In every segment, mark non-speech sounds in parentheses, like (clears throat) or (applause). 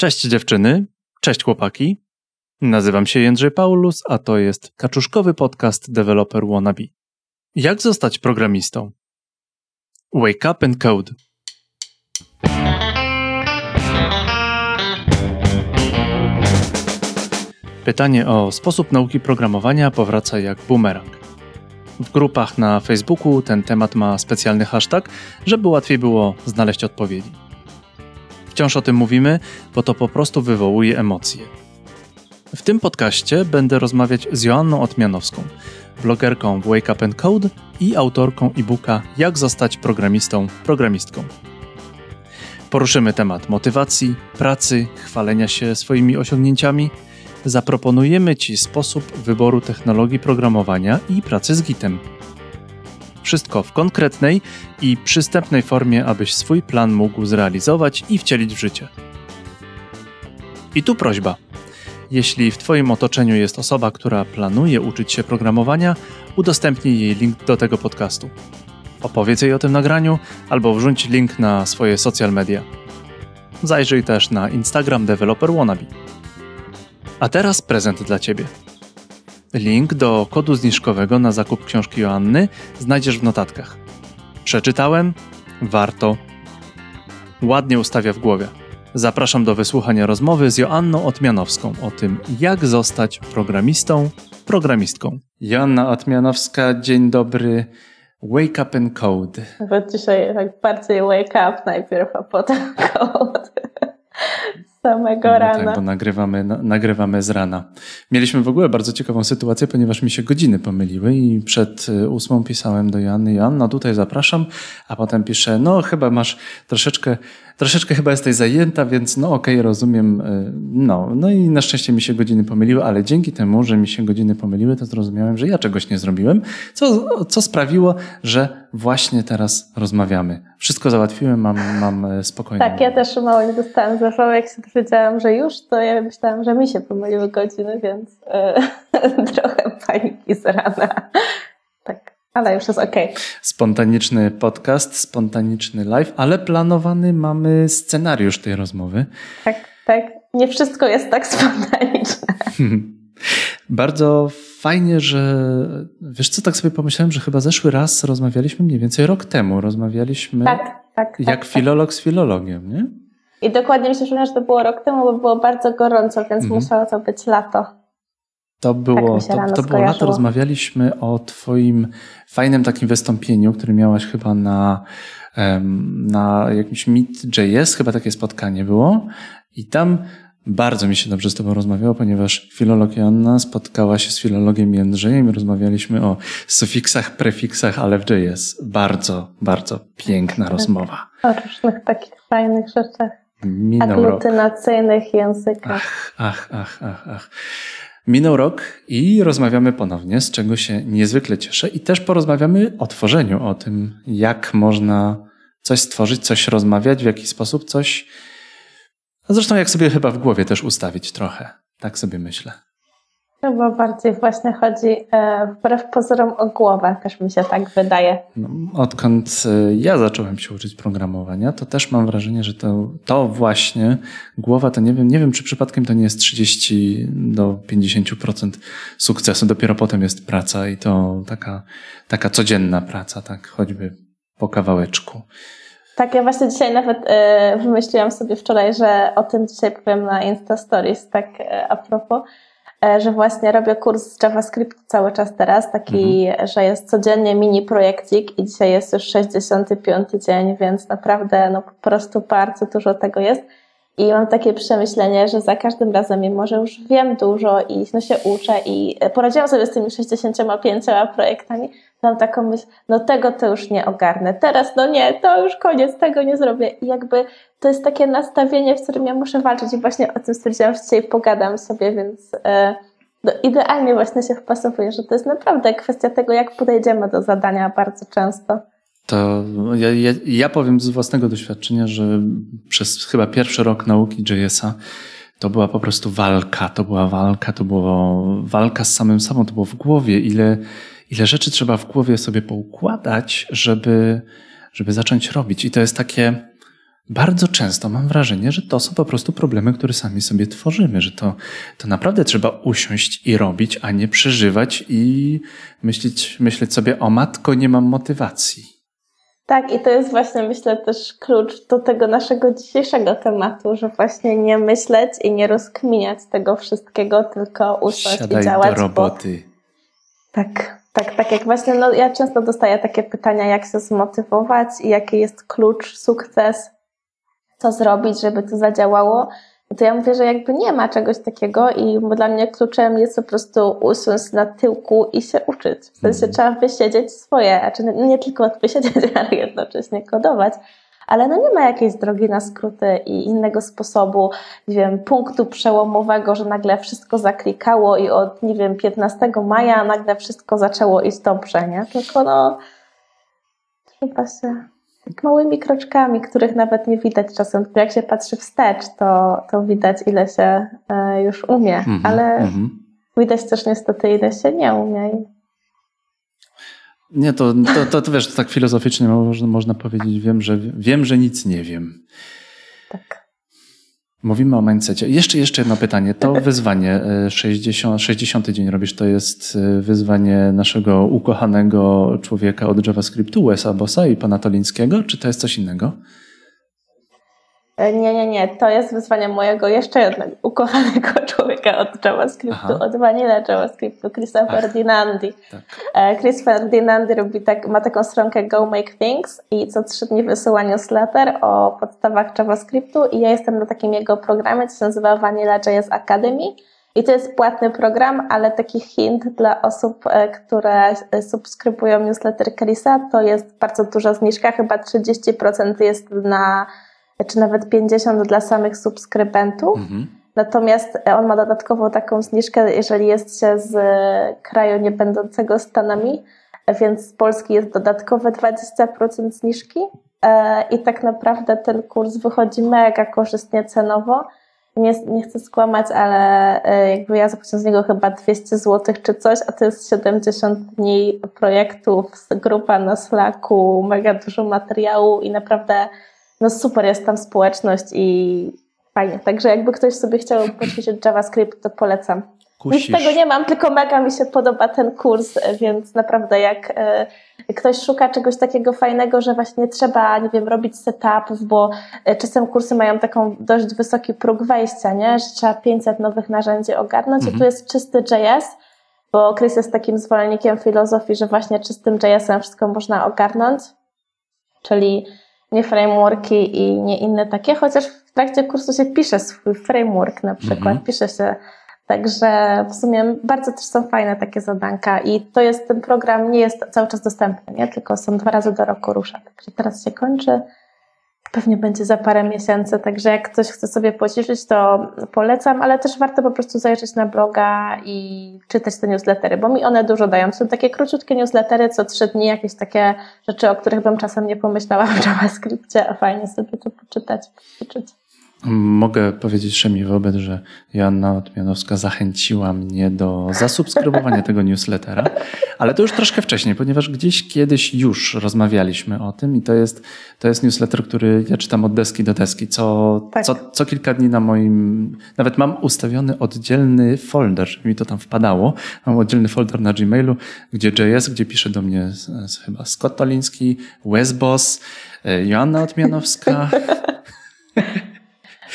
Cześć dziewczyny, cześć chłopaki. Nazywam się Jędrzej Paulus, a to jest kaczuszkowy podcast Developer Wannabe. Jak zostać programistą? Wake up and code. Pytanie o sposób nauki programowania powraca jak bumerang. W grupach na Facebooku ten temat ma specjalny hashtag, żeby łatwiej było znaleźć odpowiedzi. Wciąż o tym mówimy, bo to po prostu wywołuje emocje. W tym podcaście będę rozmawiać z Joanną Otmianowską, blogerką Wake Up Code i autorką e-booka Jak zostać programistą, programistką. Poruszymy temat motywacji, pracy, chwalenia się swoimi osiągnięciami. Zaproponujemy Ci sposób wyboru technologii programowania i pracy z Gitem. Wszystko w konkretnej i przystępnej formie, abyś swój plan mógł zrealizować i wcielić w życie. I tu prośba. Jeśli w Twoim otoczeniu jest osoba, która planuje uczyć się programowania, udostępnij jej link do tego podcastu. Opowiedz jej o tym nagraniu albo wrzuć link na swoje social media. Zajrzyj też na Instagram Developer Wannabe. A teraz prezent dla Ciebie. Link do kodu zniżkowego na zakup książki Joanny znajdziesz w notatkach. Przeczytałem, warto. Ładnie ustawia w głowie. Zapraszam do wysłuchania rozmowy z Joanną Otmianowską o tym, jak zostać programistą, programistką. Joanna Otmianowska, dzień dobry. Wake up and code. Bo dzisiaj tak bardziej wake up najpierw, a potem code samego No rana. Tak, bo nagrywamy, na, nagrywamy z rana. Mieliśmy w ogóle bardzo ciekawą sytuację, ponieważ mi się godziny pomyliły i przed y, ósmą pisałem do Joanny, Joanna, tutaj zapraszam, a potem piszę, no chyba masz troszeczkę, troszeczkę chyba jesteś zajęta, więc no okej, rozumiem, y, no. No i na szczęście mi się godziny pomyliły, ale dzięki temu, że mi się godziny pomyliły, to zrozumiałem, że ja czegoś nie zrobiłem, co, co sprawiło, że właśnie teraz rozmawiamy. Wszystko załatwiłem, mam, mam y, spokojnie. Tak, ja też mało nie dostałam zachowu, jak się dowiedziałam, że już, to ja myślałam, że mi się pomyliły godziny, więc e, (laughs) trochę paniki z rana. Tak, ale już jest okej. Spontaniczny podcast, spontaniczny live, ale planowany mamy scenariusz tej rozmowy. Tak, tak. Nie wszystko jest tak spontaniczne. Bardzo fajnie, że wiesz co, tak sobie pomyślałem, że chyba zeszły raz rozmawialiśmy mniej więcej rok temu. Rozmawialiśmy Tak, tak. jak tak, filolog z filologiem, nie? I dokładnie przypomina, że to było rok temu, bo było bardzo gorąco, więc Mhm. musiało to być lato. To było, się to, to było lato, rozmawialiśmy o twoim fajnym takim wystąpieniu, które miałaś chyba na, na jakimś Meet.js, chyba takie spotkanie było. I tam bardzo mi się dobrze z tobą rozmawiało, ponieważ filolog Joanna spotkała się z filologiem Jędrzejem i rozmawialiśmy o sufiksach, prefiksach, ale w JS. Bardzo, bardzo piękna rozmowa. O różnych takich fajnych rzeczach. Minął rok. Aglutynacyjnych językach. Ach, ach, ach, ach. Minął rok i rozmawiamy ponownie, z czego się niezwykle cieszę. I też porozmawiamy o tworzeniu, o tym, jak można coś stworzyć, coś rozmawiać, w jaki sposób coś. A zresztą, jak sobie chyba w głowie też ustawić trochę. Tak sobie myślę. Chyba bardziej właśnie chodzi e, wbrew pozorom o głowę, też mi się tak wydaje. No, odkąd y, ja zacząłem się uczyć programowania, to też mam wrażenie, że to, to właśnie głowa, to nie wiem, nie wiem, czy przypadkiem to nie jest 30 do 50% sukcesu. Dopiero potem jest praca i to taka, taka codzienna praca, tak, choćby po kawałeczku. Tak, ja właśnie dzisiaj nawet e, wymyśliłam sobie wczoraj, że o tym dzisiaj powiem na Insta Stories, tak e, a propos, e, że właśnie robię kurs z JavaScript cały czas teraz, taki, że jest codziennie mini projekcik i dzisiaj jest już 65 dzień, więc naprawdę no po prostu bardzo dużo tego jest. I mam takie przemyślenie, że za każdym razem, mimo że już wiem dużo i no się uczę i poradziłam sobie z tymi 65 projektami, mam taką myśl, no tego to już nie ogarnę. Teraz, no nie, to już koniec, tego nie zrobię. I jakby to jest takie nastawienie, w którym ja muszę walczyć i właśnie o tym stwierdziłam, że dzisiaj pogadam sobie, więc e, no, idealnie właśnie się wpasowuje, że to jest naprawdę kwestia tego, jak podejdziemy do zadania bardzo często. To ja, ja, ja powiem z własnego doświadczenia, że przez chyba pierwszy rok nauki JS-a to była po prostu walka, to była walka, to była walka z samym sobą, to było w głowie, ile, ile rzeczy trzeba w głowie sobie poukładać, żeby, żeby zacząć robić. I to jest takie, bardzo często mam wrażenie, że to są po prostu problemy, które sami sobie tworzymy, że to, to naprawdę trzeba usiąść i robić, a nie przeżywać i myśleć, myśleć sobie, o matko, nie mam motywacji. Tak, i to jest właśnie, myślę, też klucz do tego naszego dzisiejszego tematu, że właśnie nie myśleć i nie rozkminiać tego wszystkiego, tylko usiąść Siadaj i działać. do roboty. Bo... Tak, tak, tak jak właśnie, no ja często dostaję takie pytania, jak się zmotywować i jaki jest klucz, sukces, co zrobić, żeby to zadziałało. To ja mówię, że jakby nie ma czegoś takiego i dla mnie kluczem jest po prostu usiąść na tyłku i się uczyć. W sensie Mhm. trzeba wysiedzieć swoje, znaczy nie, nie tylko wysiedzieć, (laughs) ale jednocześnie kodować. Ale no nie ma jakiejś drogi na skróty i innego sposobu, nie wiem, punktu przełomowego, że nagle wszystko zaklikało i od, nie wiem, 15 maja nagle wszystko zaczęło iść dobrze, nie? Tylko no, trzeba się małymi kroczkami, których nawet nie widać czasem. Jak się patrzy wstecz, to, to widać, ile się e, już umie, Mhm, ale mhm. widać też niestety, ile się nie umie. Nie, to, to, to, to wiesz, tak filozoficznie można, można powiedzieć, wiem że, wiem, że nic nie wiem. tak. Mówimy o mindsetie. Jeszcze, jeszcze jedno pytanie. To (laughs) wyzwanie, e, 60, 60 dzień robisz, to jest e, wyzwanie naszego ukochanego człowieka od JavaScriptu, Wesa Bossa i pana Tolińskiego, czy to jest coś innego? E, Nie, nie, nie. To jest wyzwanie mojego jeszcze jednego ukochanego (laughs) człowieka od JavaScriptu, Aha. od Vanilla JavaScriptu, Chrisa Ach. Ferdinandi. Tak. E, Chris Ferdinandi robi tak, ma taką stronkę Go Make Things i co trzy dni wysyła newsletter o podstawach JavaScriptu i ja jestem na takim jego programie, co się nazywa Vanilla JS Academy. I to jest płatny program, ale taki hint dla osób, e, które subskrybują newsletter Chrisa, to jest bardzo duża zniżka, chyba 30% jest na, czy nawet 50% dla samych subskrybentów. Mhm. Natomiast e, on ma dodatkowo taką zniżkę, jeżeli jest się z e, kraju nie będącego Stanami, e, więc z Polski jest dodatkowe 20% zniżki i tak naprawdę ten kurs wychodzi mega korzystnie cenowo. Nie, nie chcę skłamać, ale jakby ja zapłaciłam z niego chyba 200 zł czy coś, a to jest 70 dni projektów, grupa na Slacku, mega dużo materiału i naprawdę no super jest tam społeczność i fajnie. Także jakby ktoś sobie chciał poćwiczyć JavaScript, to polecam. Nic Kusisz. tego nie mam, tylko mega mi się podoba ten kurs, więc naprawdę jak e, ktoś szuka czegoś takiego fajnego, że właśnie trzeba, nie wiem, robić setupów, bo e, czasem kursy mają taką dość wysoki próg wejścia, nie? Że trzeba 500 nowych narzędzi ogarnąć i Mhm. tu jest czysty JS, bo Chris jest takim zwolennikiem filozofii, że właśnie czystym JS-em wszystko można ogarnąć, czyli nie frameworki i nie inne takie, chociaż w trakcie kursu się pisze swój framework na przykład, Mhm. pisze się Także w sumie bardzo też są fajne takie zadanka i to jest, ten program nie jest cały czas dostępny, nie? tylko są dwa razy do roku rusza. Także teraz się kończy, pewnie będzie za parę miesięcy, także jak ktoś chce sobie poćwiczyć, to polecam, ale też warto po prostu zajrzeć na bloga i czytać te newslettery, bo mi one dużo dają. Są takie króciutkie newslettery, co trzy dni, jakieś takie rzeczy, o których bym czasem nie pomyślała w (laughs) JavaScriptie, a fajnie sobie to poczytać, poćwiczyć. Mogę powiedzieć Szemi wobec, że Joanna Otmianowska zachęciła mnie do zasubskrybowania tego newslettera, ale to już troszkę wcześniej, ponieważ gdzieś kiedyś już rozmawialiśmy o tym i to jest, to jest newsletter, który ja czytam od deski do deski. Co, Tak. co, co kilka dni na moim, nawet mam ustawiony oddzielny folder, żeby mi to tam wpadało. Mam oddzielny folder na Gmailu, gdzie JS, gdzie pisze do mnie z, z, chyba Scott Toliński, Wes Boss, e, Joanna Otmianowska. (laughs)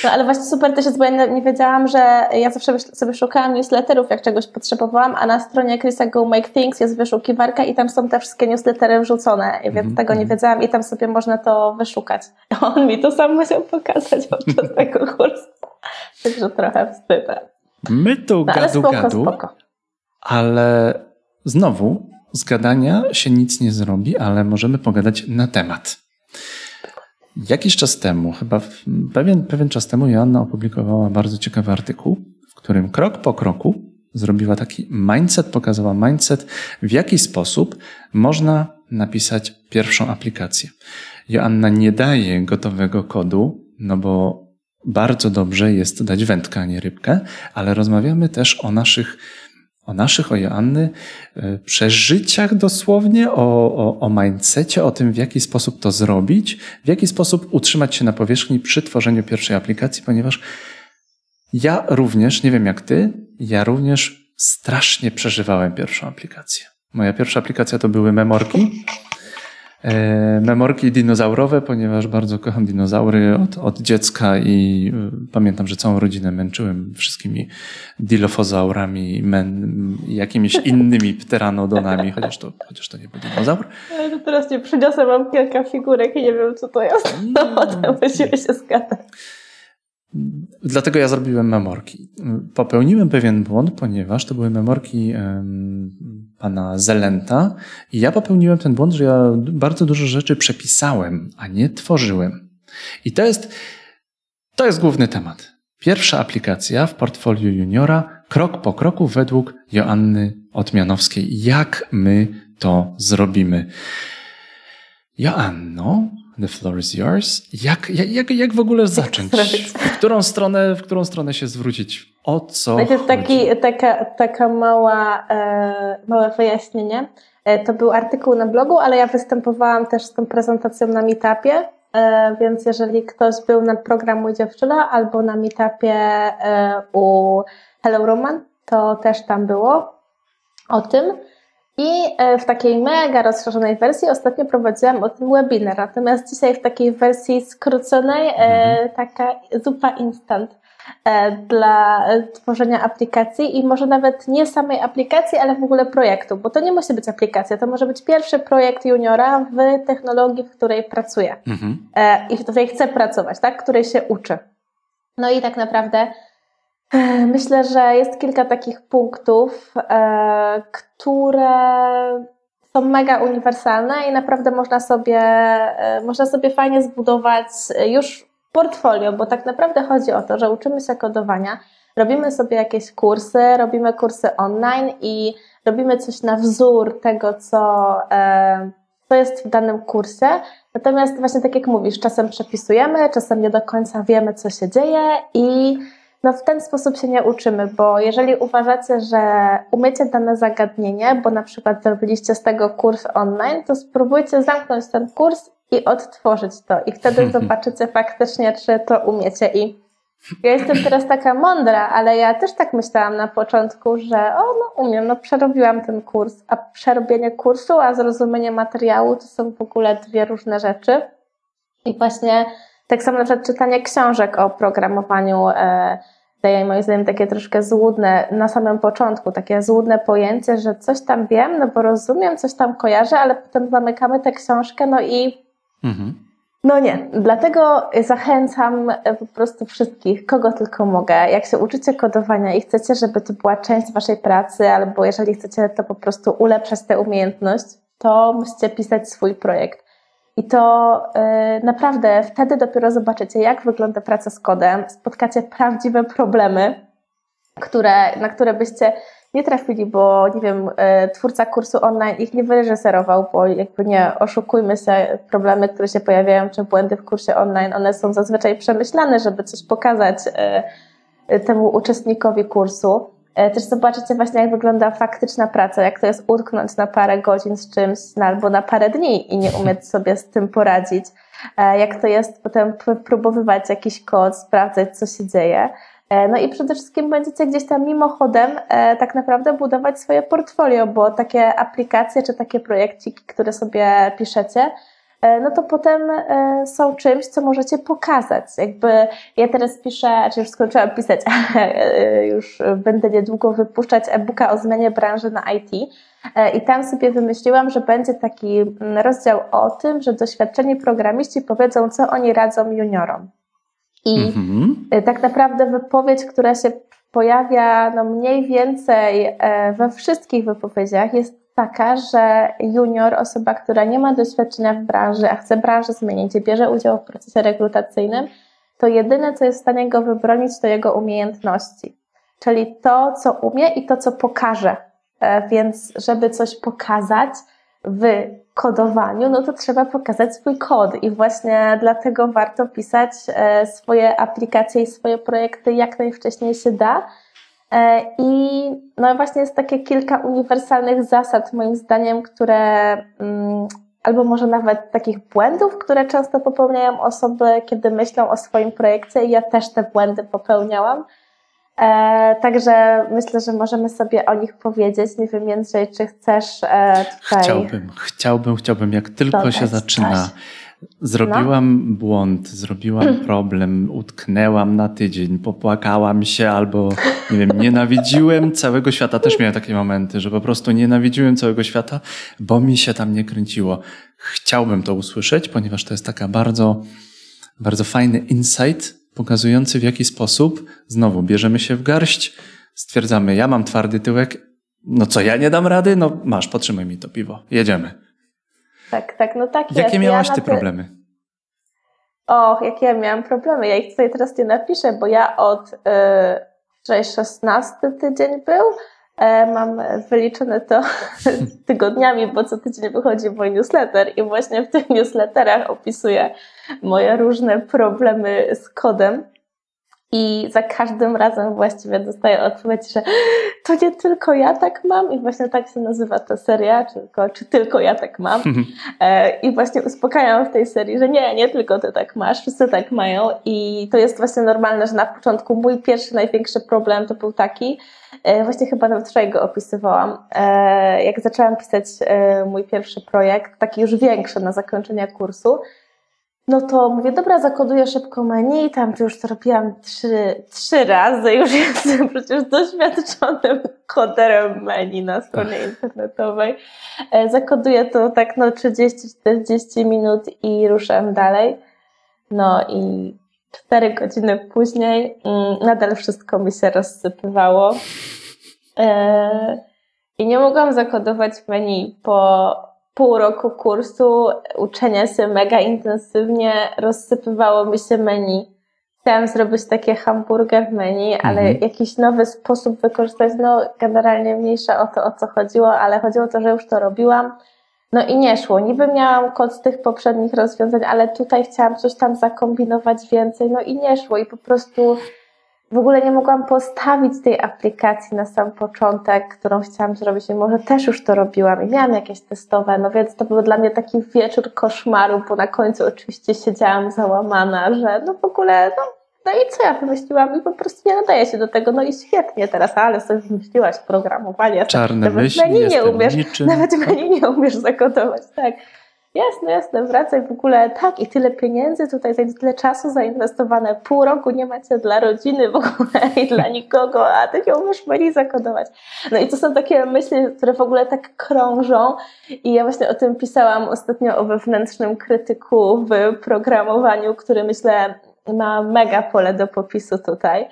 No ale właśnie super też jest, bo ja nie- wiedziałam, że ja zawsze sobie szukałam newsletterów, jak czegoś potrzebowałam, a na stronie Chrisa Go Make Things jest wyszukiwarka i tam są te wszystkie newslettery wrzucone, więc Mhm, tego nie mhm. wiedziałam i tam sobie można to wyszukać. (laughs) On mi to sam musiał pokazać podczas (laughs) tego kursu. Także trochę wstyd. My tu No gadu gadu, spoko. ale znowu z gadania się nic nie zrobi, ale możemy pogadać na temat. Jakiś czas temu, chyba pewien, pewien czas temu, Joanna opublikowała bardzo ciekawy artykuł, w którym krok po kroku zrobiła taki mindset, pokazała mindset, w jaki sposób można napisać pierwszą aplikację. Joanna nie daje gotowego kodu, no bo bardzo dobrze jest dać wędkę, a nie rybkę, ale rozmawiamy też o naszych o naszych, o Joanny, e, przeżyciach dosłownie, o, o, o mindsetie, o tym, w jaki sposób to zrobić, w jaki sposób utrzymać się na powierzchni przy tworzeniu pierwszej aplikacji, ponieważ ja również, nie wiem jak ty, ja również strasznie przeżywałem pierwszą aplikację. Moja pierwsza aplikacja to były memorki. E, memorki dinozaurowe, ponieważ bardzo kocham dinozaury od, od dziecka i y, pamiętam, że całą rodzinę męczyłem wszystkimi dilofozaurami, men, jakimiś innymi pteranodonami, chociaż to, chociaż to nie był dinozaur. Ale to teraz nie przyniosę, mam kilka figurek i nie wiem, co to jest. No, (laughs) potem musimy się zgadać. Dlatego ja zrobiłem memorki. Popełniłem pewien błąd, ponieważ to były memorki pana Zelenta i ja popełniłem ten błąd, że ja bardzo dużo rzeczy przepisałem, a nie tworzyłem. I to jest, to jest główny temat. Pierwsza aplikacja w portfolio juniora, krok po kroku według Joanny Otmianowskiej. Jak my to zrobimy? Joanno, The floor is yours. Jak, jak, jak w ogóle zacząć? (laughs) W którą stronę, w którą stronę się zwrócić? O co Najpierw taki, taka, taka mała, e, małe wyjaśnienie. E, to był artykuł na blogu, ale ja występowałam też z tą prezentacją na Meetupie, e, więc jeżeli ktoś był na programu Dziewczyna albo na Meetupie e, u Hello Roman, to też tam było o tym. I e, w takiej mega rozszerzonej wersji ostatnio prowadziłam o tym webinar, natomiast dzisiaj w takiej wersji skróconej, e, mhm. taka zupa instant e, dla tworzenia aplikacji i może nawet nie samej aplikacji, ale w ogóle projektu, bo to nie musi być aplikacja, to może być pierwszy projekt juniora w technologii, w której pracuję mhm. i w której chcę pracować, tak, której się uczę. No i tak naprawdę Myślę, że jest kilka takich punktów, które są mega uniwersalne i naprawdę można sobie, można sobie fajnie zbudować już portfolio, bo tak naprawdę chodzi o to, że uczymy się kodowania, robimy sobie jakieś kursy, robimy kursy online i robimy coś na wzór tego, co, co jest w danym kursie. Natomiast właśnie tak jak mówisz, czasem przepisujemy, czasem nie do końca wiemy, co się dzieje i no w ten sposób się nie uczymy, bo jeżeli uważacie, że umiecie dane zagadnienie, bo na przykład zrobiliście z tego kurs online, to spróbujcie zamknąć ten kurs i odtworzyć to. I wtedy (laughs) zobaczycie faktycznie, czy to umiecie. I ja jestem teraz taka mądra, ale ja też tak myślałam na początku, że o, no umiem, no przerobiłam ten kurs, a przerobienie kursu, a zrozumienie materiału to są w ogóle dwie różne rzeczy. I właśnie tak samo na przykład czytanie książek o programowaniu e, daje moim zdaniem takie troszkę złudne na samym początku, takie złudne pojęcie, że coś tam wiem, no bo rozumiem, coś tam kojarzę, ale potem zamykamy tę książkę, no i mhm. no nie. Dlatego zachęcam e, po prostu wszystkich, kogo tylko mogę, jak się uczycie kodowania i chcecie, żeby to była część waszej pracy, albo jeżeli chcecie to po prostu ulepszać tę umiejętność, to musicie pisać swój projekt. I to y, naprawdę wtedy dopiero zobaczycie, jak wygląda praca z kodem, spotkacie prawdziwe problemy, które, na które byście nie trafili, bo nie wiem, y, twórca kursu online ich nie wyreżyserował, bo jakby nie oszukujmy się, problemy, które się pojawiają, czy błędy w kursie online, one są zazwyczaj przemyślane, żeby coś pokazać y, temu uczestnikowi kursu. E, też zobaczycie właśnie, jak wygląda faktyczna praca, jak to jest utknąć na parę godzin z czymś, no, albo na parę dni i nie umieć (laughs) sobie z tym poradzić. E, jak to jest potem próbowywać jakiś kod, sprawdzać, co się dzieje. E, no i przede wszystkim będziecie gdzieś tam mimochodem tak naprawdę budować swoje portfolio, bo takie aplikacje czy takie projekciki, które sobie piszecie, no to potem e, są czymś, co możecie pokazać. Jakby ja teraz piszę, czy już skończyłam pisać, (laughs) e, już będę niedługo wypuszczać e-booka o zmianie branży na IT. I tam sobie wymyśliłam, że będzie taki mm, rozdział o tym, że doświadczeni programiści powiedzą, co oni radzą juniorom. I mhm. tak naprawdę wypowiedź, która się pojawia no mniej więcej we wszystkich wypowiedziach, jest taka, że junior, osoba, która nie ma doświadczenia w branży, a chce branżę zmienić i bierze udział w procesie rekrutacyjnym, to jedyne, co jest w stanie go wybronić, to jego umiejętności. Czyli to, co umie i to, co pokaże. E, więc, żeby coś pokazać w kodowaniu, no to trzeba pokazać swój kod i właśnie dlatego warto pisać e, swoje aplikacje i swoje projekty jak najwcześniej się da, I no właśnie jest takie kilka uniwersalnych zasad, moim zdaniem, które mm, albo może nawet takich błędów, które często popełniają osoby, kiedy myślą o swoim projekcie, i ja też te błędy popełniałam. E, także myślę, że możemy sobie o nich powiedzieć. Nie wiem, Jędrzej, czy chcesz e, tutaj... Chciałbym, chciałbym, chciałbym. Jak tylko się zaczyna, coś. Zrobiłam no? błąd, zrobiłam (clears throat) problem, utknęłam na tydzień, popłakałam się albo, nie wiem, nienawidziłem całego świata. Też miałem takie momenty, że po prostu nienawidziłem całego świata, bo mi się tam nie kręciło. Chciałbym to usłyszeć, ponieważ to jest taka bardzo, bardzo fajny insight, pokazujący w jaki sposób znowu bierzemy się w garść, stwierdzamy, ja mam twardy tyłek, no co, ja nie dam rady? No masz, potrzymaj mi to piwo, jedziemy. Tak, tak, no tak Jakie jest. miałaś ja ty ty... problemy? Och, jakie ja miałam problemy? Ja ich tutaj teraz nie napiszę, bo ja od yy, 16 tydzień był, E, mam wyliczone to (laughs) tygodniami, bo co tydzień wychodzi mój newsletter i właśnie w tych newsletterach opisuję moje różne problemy z kodem. I za każdym razem właściwie dostaję odpowiedź, że to nie tylko ja tak mam, i właśnie tak się nazywa ta seria, czy tylko, czy tylko ja tak mam. E, I właśnie uspokajam w tej serii, że nie, nie tylko ty tak masz, wszyscy tak mają. I to jest właśnie normalne, że na początku mój pierwszy, największy problem to był taki, e, właśnie chyba nawet wczoraj go opisywałam, e, jak zaczęłam pisać mój pierwszy projekt, taki już większy na zakończenie kursu, no to mówię, dobra, zakoduję szybko menu, tam już to robiłam trzy, trzy razy, już (laughs) jestem przecież doświadczonym koderem menu na stronie internetowej. E, zakoduję to tak no 30-40 minut i ruszam dalej. No i cztery godziny później mm, nadal wszystko mi się rozsypywało. E, I nie mogłam zakodować menu po pół roku kursu uczenia się mega intensywnie rozsypywało mi się menu. Chciałam zrobić takie hamburger menu, ale mhm. jakiś nowy sposób wykorzystać, no generalnie mniejsza o to, o co chodziło, ale chodziło o to, że już to robiłam. No i nie szło. Niby miałam kod z tych poprzednich rozwiązań, ale tutaj chciałam coś tam zakombinować więcej, no i nie szło i po prostu w ogóle nie mogłam postawić tej aplikacji na sam początek, którą chciałam zrobić i może też już to robiłam i miałam jakieś testowe, no więc to był dla mnie taki wieczór koszmaru, bo na końcu oczywiście siedziałam załamana, że no w ogóle, no, no i co ja wymyśliłam i po prostu nie nadaje się do tego, no i świetnie teraz, ale sobie wymyśliłaś programowanie. Czarne nawet myśli, menu nie umiesz, niczym. Nawet menu nie umiesz zakodować, tak. Jasne, jasne, wracaj w ogóle, tak, i tyle pieniędzy tutaj, tyle czasu zainwestowane, pół roku nie macie dla rodziny w ogóle (laughs) i dla nikogo, a ty nie umiesz menu zakodować. No i to są takie myśli, które w ogóle tak krążą i ja właśnie o tym pisałam ostatnio o wewnętrznym krytyku w programowaniu, który myślę ma mega pole do popisu tutaj.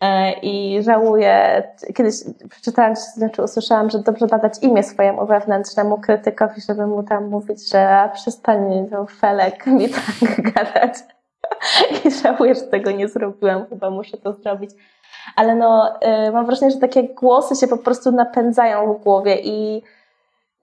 E, i żałuję, kiedyś przeczytałam, znaczy usłyszałam, że dobrze nadać imię swojemu wewnętrznemu krytykowi, żeby mu tam mówić, że przestań to felek mi tak (laughs) gadać. I żałuję, że tego nie zrobiłam, chyba muszę to zrobić. Ale no, e, mam wrażenie, że takie głosy się po prostu napędzają w głowie i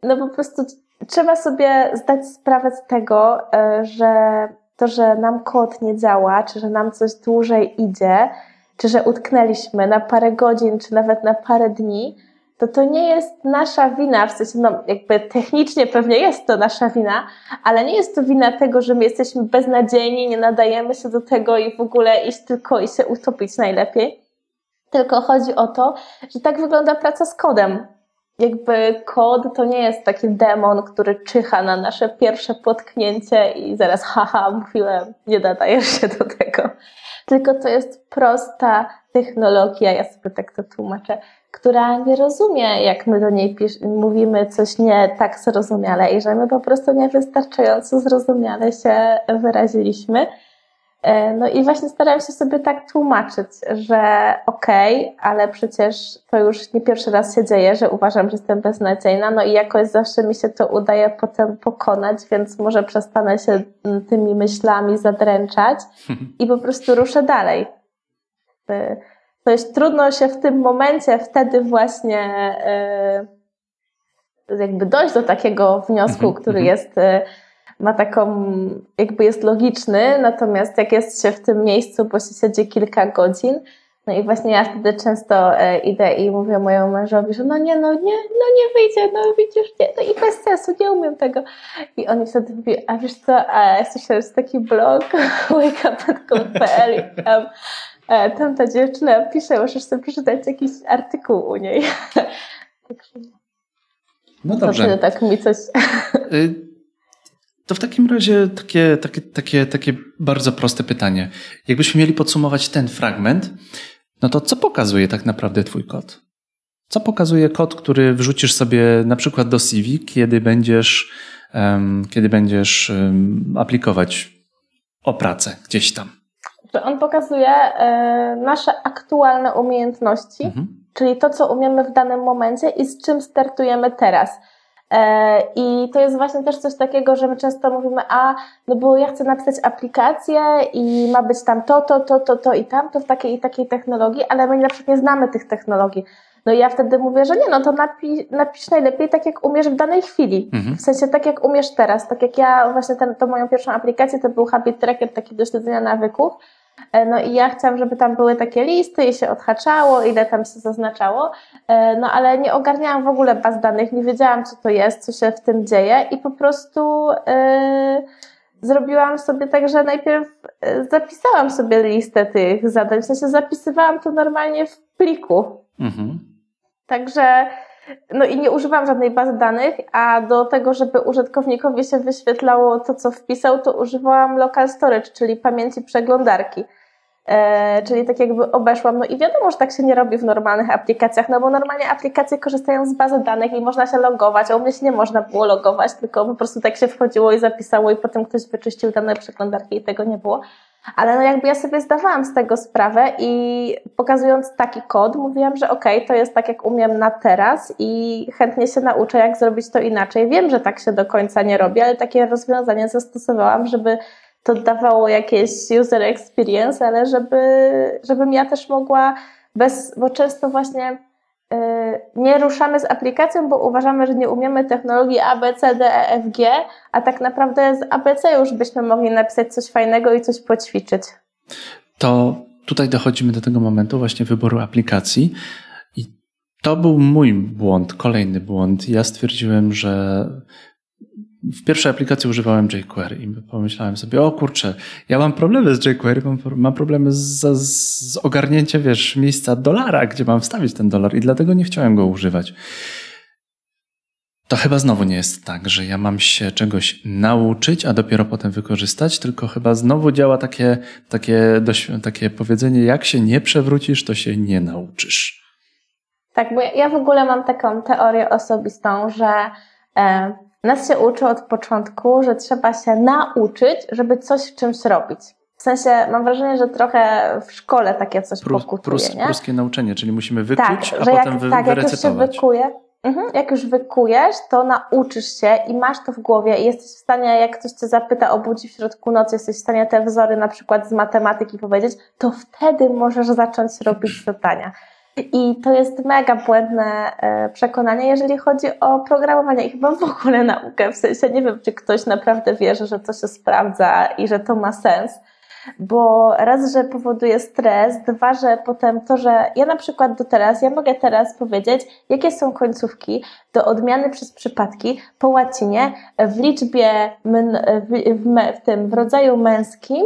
no po prostu trzeba sobie zdać sprawę z tego, e, że to, że nam kod nie działa, czy że nam coś dłużej idzie, czy że utknęliśmy na parę godzin, czy nawet na parę dni, to to nie jest nasza wina, w sensie, no jakby technicznie pewnie jest to nasza wina, ale nie jest to wina tego, że my jesteśmy beznadziejni, nie nadajemy się do tego i w ogóle iść tylko i się utopić najlepiej. Tylko chodzi o to, że tak wygląda praca z kodem. Jakby kod to nie jest taki demon, który czyha na nasze pierwsze potknięcie i zaraz haha, mówiłem, nie nadajesz się do tego tylko to jest prosta technologia, ja sobie tak to tłumaczę, która nie rozumie, jak my do niej mówimy coś nie tak zrozumiale i że my po prostu niewystarczająco zrozumiale się wyraziliśmy. E, no i właśnie starałam się sobie tak tłumaczyć, że okej, okay, ale przecież to już nie pierwszy raz się dzieje, że uważam, że jestem beznadziejna, no i jakoś zawsze mi się to udaje potem pokonać, więc może przestanę się tymi myślami zadręczać (laughs) i po prostu ruszę dalej. To jest trudno się w tym momencie wtedy właśnie e, jakby dojść do takiego wniosku, mhm, który mhm. jest e, ma taką, jakby jest logiczny, natomiast jak jest się w tym miejscu, bo się siedzi kilka godzin, No i właśnie ja wtedy często e, idę i mówię mojemu mężowi, że no nie, no nie, no nie wyjdzie, no widzisz, nie, no i bez sensu, nie umiem tego. I on mi wtedy mówi, a wiesz co, a jest taki blog (laughs) wakeup.pl i tam, e, tam ta dziewczyna pisze, możesz sobie przeczytać jakiś artykuł u niej. (laughs) Także no dobrze. To tak mi coś... Y to w takim razie takie, takie, takie, takie bardzo proste pytanie. Jakbyśmy mieli podsumować ten fragment, no to co pokazuje tak naprawdę Twój kod? Co pokazuje kod, który wrzucisz sobie na przykład do CV, kiedy będziesz, um, kiedy będziesz um, aplikować o pracę gdzieś tam? On pokazuje e, nasze aktualne umiejętności, mhm. czyli to, co umiemy w danym momencie i z czym startujemy teraz. E, I to jest właśnie też coś takiego, że my często mówimy, a no bo ja chcę napisać aplikację i ma być tam to, to, to, to, to i tamto w takiej i takiej technologii, ale my na przykład nie znamy tych technologii. No i ja wtedy mówię, że nie, no to napisz, napisz najlepiej tak, jak umiesz w danej chwili. Mhm. W sensie tak, jak umiesz teraz. Tak jak ja właśnie to moją pierwszą aplikację to był Habit Tracker taki do śledzenia nawyków. E, no i ja chciałam, żeby tam były takie listy i się odhaczało, ile tam się zaznaczało, e, no ale nie ogarniałam w ogóle baz danych, nie wiedziałam, co to jest, co się w tym dzieje i po prostu yy, zrobiłam sobie tak, że najpierw zapisałam sobie listę tych zadań, w sensie zapisywałam to normalnie w pliku. Mhm. Także no i nie używam żadnej bazy danych, a do tego, żeby użytkownikowi się wyświetlało to, co wpisał, to używałam local storage, czyli pamięci przeglądarki. E, czyli tak jakby obeszłam. No i wiadomo, że tak się nie robi w normalnych aplikacjach, no bo normalnie aplikacje korzystają z bazy danych i można się logować, a u mnie się nie można było logować, tylko po prostu tak się wchodziło i zapisało i potem ktoś wyczyścił dane przeglądarki i tego nie było. Ale no jakby ja sobie zdawałam z tego sprawę i pokazując taki kod, mówiłam, że okej, okay, to jest tak jak umiem na teraz i chętnie się nauczę, jak zrobić to inaczej. Wiem, że tak się do końca nie robi, ale takie rozwiązanie zastosowałam, żeby to dawało jakieś user experience, ale żeby, żebym ja też mogła bez, bo często właśnie nie ruszamy z aplikacją, bo uważamy, że nie umiemy technologii A, B, E, a tak naprawdę z ABC już byśmy mogli napisać coś fajnego i coś poćwiczyć. To tutaj dochodzimy do tego momentu właśnie wyboru aplikacji. I to był mój błąd, kolejny błąd. Ja stwierdziłem, że w pierwszej aplikacji używałem jQuery i pomyślałem sobie, o kurczę, ja mam problemy z jQuery, mam, mam problemy z, z ogarnięciem, wiesz, miejsca dolara, gdzie mam wstawić ten dolar i dlatego nie chciałem go używać. To chyba znowu nie jest tak, że ja mam się czegoś nauczyć, a dopiero potem wykorzystać, tylko chyba znowu działa takie, takie, takie powiedzenie, jak się nie przewrócisz, to się nie nauczysz. Tak, bo ja w ogóle mam taką teorię osobistą, że nas się uczy od początku, że trzeba się nauczyć, żeby coś w czymś robić. W sensie mam wrażenie, że trochę w szkole takie coś Prus, pokutuje, prus, nie? Pruskie nauczenie, czyli musimy wykuć, tak, a potem jak, wy, tak, jak już się wykuje, mhm, jak już wykujesz, to nauczysz się i masz to w głowie i jesteś w stanie, jak ktoś cię zapyta, obudzi w środku nocy, jesteś w stanie te wzory na przykład z matematyki powiedzieć, to wtedy możesz zacząć robić zadania. I to jest mega błędne e, przekonanie, jeżeli chodzi o programowanie i chyba w ogóle naukę. W sensie nie wiem, czy ktoś naprawdę wierzy, że to się sprawdza i że to ma sens. Bo raz, że powoduje stres, dwa, że potem to, że ja na przykład do teraz, ja mogę teraz powiedzieć, jakie są końcówki do odmiany przez przypadki po łacinie w liczbie, w, w, w tym, w rodzaju męskim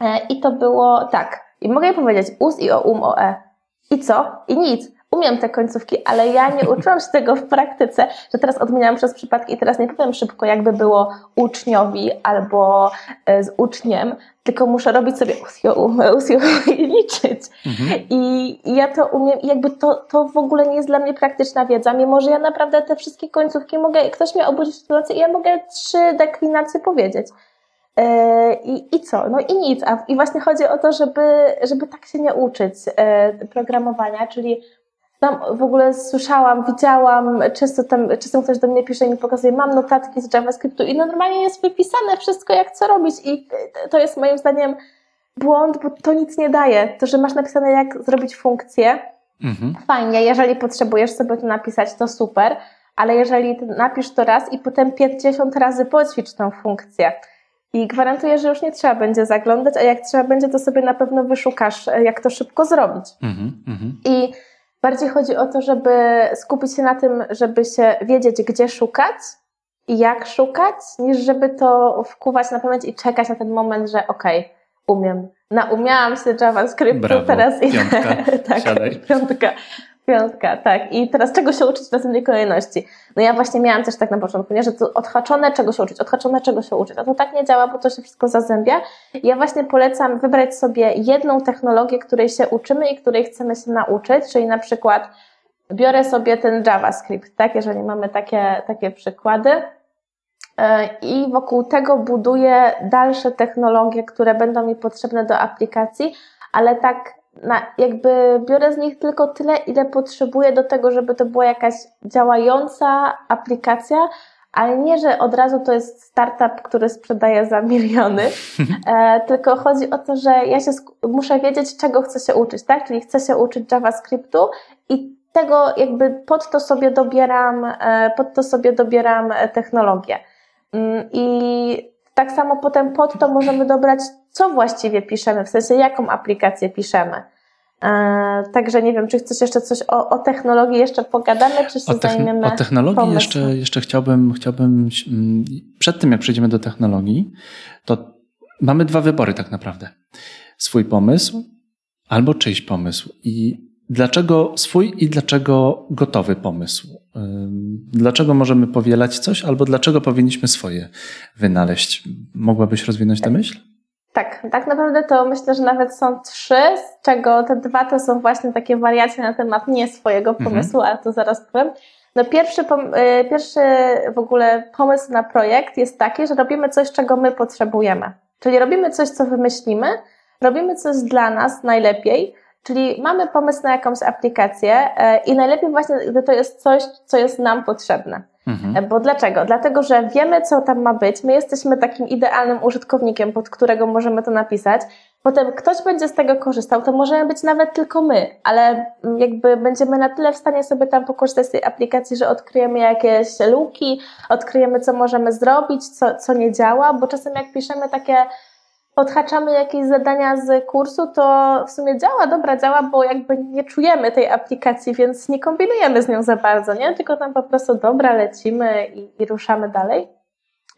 e, i to było tak. I mogę powiedzieć us i o um o e i co? I nic. Umiem te końcówki, ale ja nie uczyłam się tego w praktyce, że teraz odmieniam przez przypadki i teraz nie powiem szybko, jakby było uczniowi albo e, z uczniem, tylko muszę robić sobie usio, (laughs) i liczyć. Mhm. I, ja to umiem i jakby to, to w ogóle nie jest dla mnie praktyczna wiedza, mimo że ja naprawdę te wszystkie końcówki mogę, ktoś mnie obudzić w nocy i ja mogę trzy deklinacje powiedzieć. E, I, I co? No i nic. A, I właśnie chodzi o to, żeby, żeby tak się nie uczyć e, programowania, czyli tam w ogóle słyszałam, widziałam, często tam, czasem ktoś do mnie pisze i mi pokazuje, mam notatki z JavaScriptu i normalnie jest wypisane wszystko, jak co robić i to jest moim zdaniem błąd, bo to nic nie daje. To, że masz napisane, jak zrobić funkcję, mhm. fajnie, jeżeli potrzebujesz sobie to napisać, to super, ale jeżeli napisz to raz i potem 50 razy poćwicz tę funkcję, I gwarantuję, że już nie trzeba będzie zaglądać, a jak trzeba będzie, to sobie na pewno wyszukasz, jak to szybko zrobić. Mhm, mhm. I bardziej chodzi o to, żeby skupić się na tym, żeby się wiedzieć, gdzie szukać i jak szukać, niż żeby to wkuwać na pamięć i czekać na ten moment, że okej, okay, umiem. Naumiałam się JavaScriptu, Brawo. teraz i piątka. (laughs) tak, Siadaj. piątka. Piątka, tak. I teraz czego się uczyć w następnej kolejności? No ja właśnie miałam też tak na początku, nie? że to odhaczone czego się uczyć, odhaczone czego się uczyć. A to tak nie działa, bo to się wszystko zazębia. Ja właśnie polecam wybrać sobie jedną technologię, której się uczymy i której chcemy się nauczyć, czyli na przykład biorę sobie ten JavaScript, tak? Jeżeli mamy takie, takie przykłady, e, i wokół tego buduję dalsze technologie, które będą mi potrzebne do aplikacji, ale tak na, jakby biorę z nich tylko tyle, ile potrzebuję do tego, żeby to była jakaś działająca aplikacja, ale nie, że od razu to jest startup, który sprzedaje za miliony, (laughs) e, tylko chodzi o to, że ja się muszę wiedzieć, czego chcę się uczyć, tak? Czyli chcę się uczyć JavaScriptu i tego jakby pod to sobie dobieram, e, pod to sobie dobieram e, technologię. Mm, I tak samo potem pod to możemy dobrać, co właściwie piszemy, w sensie jaką aplikację piszemy. E, także nie wiem, czy chcesz jeszcze coś o, o technologii jeszcze pogadamy, czy się o zajmiemy O technologii jeszcze, jeszcze chciałbym, chciałbym, mm, przed tym jak przejdziemy do technologii, to mamy dwa wybory tak naprawdę. Swój pomysł albo czyjś pomysł. I dlaczego swój i dlaczego gotowy pomysł? Dlaczego możemy powielać coś, albo dlaczego powinniśmy swoje wynaleźć? Mogłabyś rozwinąć tę myśl? Tak, tak naprawdę to myślę, że nawet są trzy, z czego te dwa to są właśnie takie wariacje na temat nie swojego mhm. pomysłu, mhm. ale to zaraz powiem. No pierwszy, y, pierwszy w ogóle pomysł na projekt jest taki, że robimy coś, czego my potrzebujemy. Czyli robimy coś, co wymyślimy, robimy coś dla nas najlepiej, czyli mamy pomysł na jakąś aplikację e, i najlepiej właśnie, gdy to jest coś, co jest nam potrzebne. Mhm. E, bo dlaczego? Dlatego, że wiemy, co tam ma być. My jesteśmy takim idealnym użytkownikiem, pod którego możemy to napisać. Potem ktoś będzie z tego korzystał, to możemy być nawet tylko my, ale jakby będziemy na tyle w stanie sobie tam pokorzystać z tej aplikacji, że odkryjemy jakieś luki, odkryjemy, co możemy zrobić, co, co nie działa, bo czasem jak piszemy takie odhaczamy jakieś zadania z kursu, to w sumie działa, dobra, działa, bo jakby nie czujemy tej aplikacji, więc nie kombinujemy z nią za bardzo, nie? Tylko tam po prostu dobra, lecimy i, i ruszamy dalej.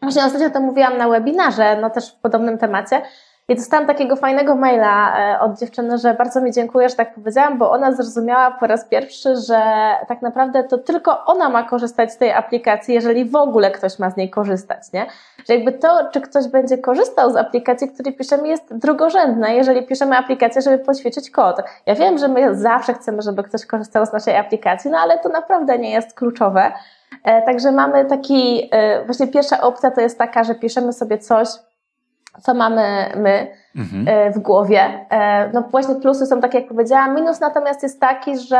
Właśnie ostatnio to mówiłam na webinarze, no też w podobnym temacie, i dostałam takiego fajnego maila e, od dziewczyny, że bardzo mi dziękuję, że tak powiedziałam, bo ona zrozumiała po raz pierwszy, że tak naprawdę to tylko ona ma korzystać z tej aplikacji, jeżeli w ogóle ktoś ma z niej korzystać, nie? Że jakby to, czy ktoś będzie korzystał z aplikacji, której piszemy, jest drugorzędne, jeżeli piszemy aplikację, żeby poćwiczyć kod. Ja wiem, że my zawsze chcemy, żeby ktoś korzystał z naszej aplikacji, no ale to naprawdę nie jest kluczowe. E, także mamy taki, e, właśnie pierwsza opcja to jest taka, że piszemy sobie coś, co mamy my mhm. E, w głowie. E, no właśnie plusy są takie, jak powiedziałam. Minus natomiast jest taki, że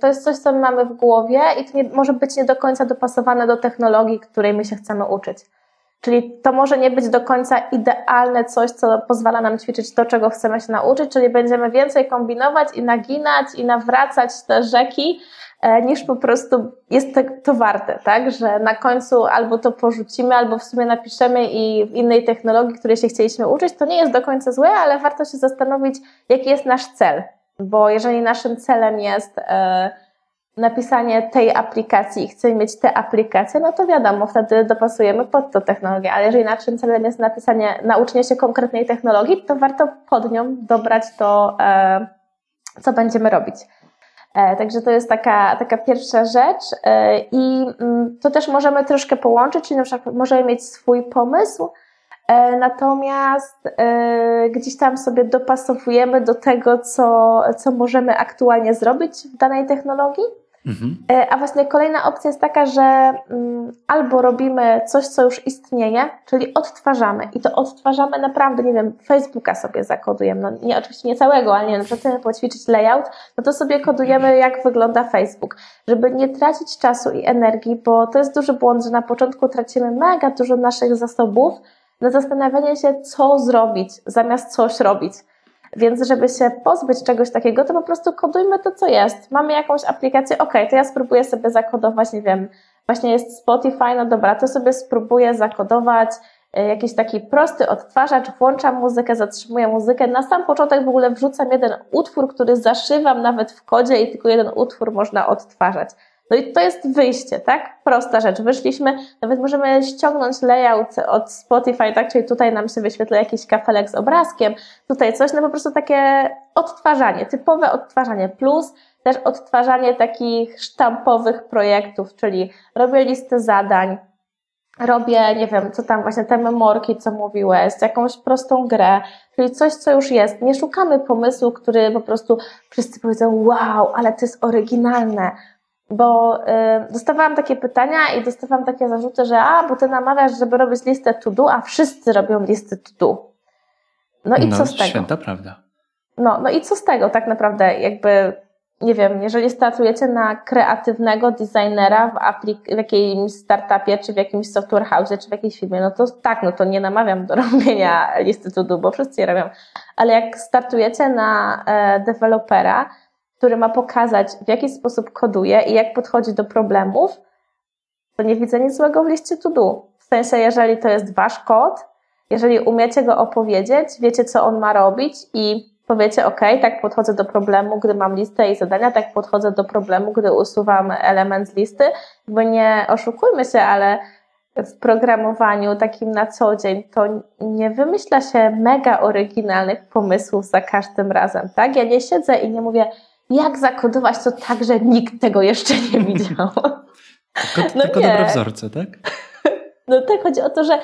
to jest coś, co my mamy w głowie i to nie, może być nie do końca dopasowane do technologii, której my się chcemy uczyć. Czyli to może nie być do końca idealne coś, co pozwala nam ćwiczyć to, czego chcemy się nauczyć, czyli będziemy więcej kombinować i naginać i nawracać te rzeki, niż po prostu jest to warte, tak? Że na końcu albo to porzucimy, albo w sumie napiszemy i w innej technologii, której się chcieliśmy uczyć, to nie jest do końca złe, ale warto się zastanowić, jaki jest nasz cel. Bo jeżeli naszym celem jest e, napisanie tej aplikacji i chcemy mieć tę aplikację, no to wiadomo, wtedy dopasujemy pod to technologię, ale jeżeli naszym celem jest napisanie, nauczenie się konkretnej technologii, to warto pod nią dobrać to, e, co będziemy robić. E, także to jest taka, taka pierwsza rzecz e, i mm, to też możemy troszkę połączyć, czyli na przykład możemy mieć swój pomysł, e, natomiast gdzieś tam sobie dopasowujemy do tego, co, co możemy aktualnie zrobić w danej technologii. Mhm. E, a właśnie kolejna opcja jest taka, że mm, albo robimy coś, co już istnieje, czyli odtwarzamy i to odtwarzamy naprawdę, nie wiem, Facebooka sobie zakodujemy, no nie, oczywiście nie całego, ale nie wiem, chcemy poćwiczyć layout, no to sobie kodujemy, jak wygląda Facebook, żeby nie tracić czasu i energii, bo to jest duży błąd, że na początku tracimy mega dużo naszych zasobów na zastanawianie się, co zrobić, zamiast coś robić. Więc żeby się pozbyć czegoś takiego, to po prostu kodujmy to, co jest. Mamy jakąś aplikację, ok, to ja spróbuję sobie zakodować, nie wiem, właśnie jest Spotify, no dobra, to sobie spróbuję zakodować e, jakiś taki prosty odtwarzacz, włączam muzykę, zatrzymuję muzykę. Na sam początek w ogóle wrzucam jeden utwór, który zaszywam nawet w kodzie i tylko jeden utwór można odtwarzać. No i to jest wyjście, tak? Prosta rzecz. Wyszliśmy, nawet możemy ściągnąć layout od Spotify, tak? Czyli tutaj nam się wyświetla jakiś kafelek z obrazkiem, tutaj coś, no po prostu takie odtwarzanie, typowe odtwarzanie. Plus też odtwarzanie takich sztampowych projektów, czyli robię listę zadań, robię, nie wiem, co tam właśnie te memorki, co mówiłeś, jakąś prostą grę, czyli coś, co już jest. Nie szukamy pomysłu, który po prostu wszyscy powiedzą, wow, ale to jest oryginalne, bo y, dostawałam takie pytania i dostawałam takie zarzuty, że a, bo ty namawiasz, żeby robić listę to do, a wszyscy robią listę to do. No i no, co z tego? Święta prawda. No, no i co z tego tak naprawdę, jakby, nie wiem, jeżeli startujecie na kreatywnego designera w, aplik- w jakimś startupie, czy w jakimś software house, czy w jakiejś firmie, no to tak, no to nie namawiam do (laughs) robienia listy to do, bo wszyscy je robią. Ale jak startujecie na e, dewelopera, który ma pokazać, w jaki sposób koduje i jak podchodzi do problemów, to nie widzę nic złego w liście to do. W sensie, jeżeli to jest wasz kod, jeżeli umiecie go opowiedzieć, wiecie, co on ma robić i powiecie, OK, tak podchodzę do problemu, gdy mam listę i zadania, tak podchodzę do problemu, gdy usuwam element z listy, bo nie oszukujmy się, ale w programowaniu takim na co dzień, to nie wymyśla się mega oryginalnych pomysłów za każdym razem, tak? Ja nie siedzę i nie mówię, jak zakodować to tak, że nikt tego jeszcze nie (laughs) widział. tylko, no tylko dobre wzorce, tak? No tak, chodzi o to, że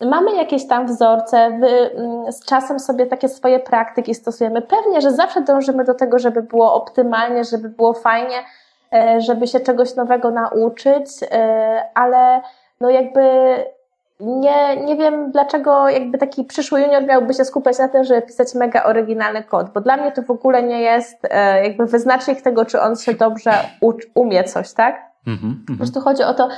mamy jakieś tam wzorce, wy, mm, z czasem sobie takie swoje praktyki stosujemy. Pewnie, że zawsze dążymy do tego, żeby było optymalnie, żeby było fajnie, e, żeby się czegoś nowego nauczyć, e, ale no jakby nie, nie wiem, dlaczego jakby taki przyszły junior miałby się skupiać na tym, żeby pisać mega oryginalny kod, bo dla mnie to w ogóle nie jest e, jakby wyznacznik tego, czy on się dobrze umie coś, tak? -hmm, po prostu chodzi o to,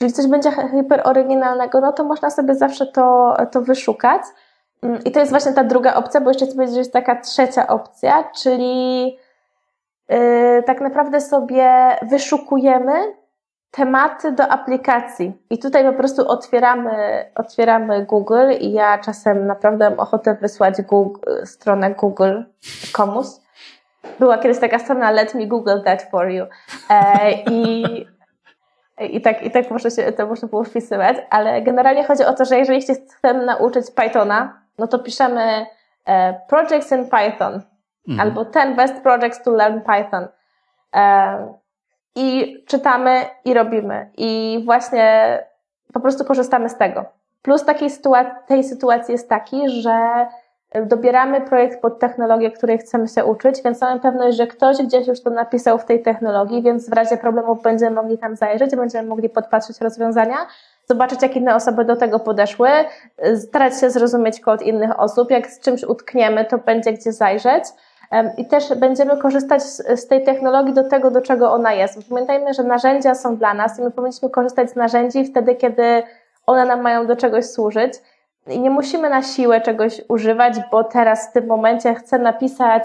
jeżeli coś będzie hiper oryginalnego, no to można sobie zawsze to, to wyszukać. Mm, I to jest właśnie ta druga opcja, bo jeszcze chcę powiedzieć, że jest taka trzecia opcja, czyli yy, tak naprawdę sobie wyszukujemy tematy do aplikacji. I tutaj po prostu otwieramy, otwieramy Google i ja czasem naprawdę mam ochotę wysłać Google, stronę Google komuś. Była kiedyś taka strona Let me Google that for you. E, I, i tak, i tak się, to można było wpisywać, ale generalnie chodzi o to, że jeżeli się chcemy nauczyć Pythona, no to piszemy e, projects in Python mhm. albo 10 best projects to learn Python. E, i czytamy i robimy. I właśnie po prostu korzystamy z tego. Plus takiej sytuacji, tej sytuacji jest taki, że dobieramy projekt pod technologię, której chcemy się uczyć, więc mamy pewność, że ktoś gdzieś już to napisał w tej technologii, więc w razie problemów będziemy mogli tam zajrzeć, będziemy mogli podpatrzeć rozwiązania, zobaczyć, jak inne osoby do tego podeszły, starać się zrozumieć kod innych osób. Jak z czymś utkniemy, to będzie gdzie zajrzeć. I też będziemy korzystać z, tej technologii do tego, do czego ona jest. Pamiętajmy, że narzędzia są dla nas i my powinniśmy korzystać z narzędzi wtedy, kiedy one nam mają do czegoś służyć. I nie musimy na siłę czegoś używać, bo teraz w tym momencie chcę napisać,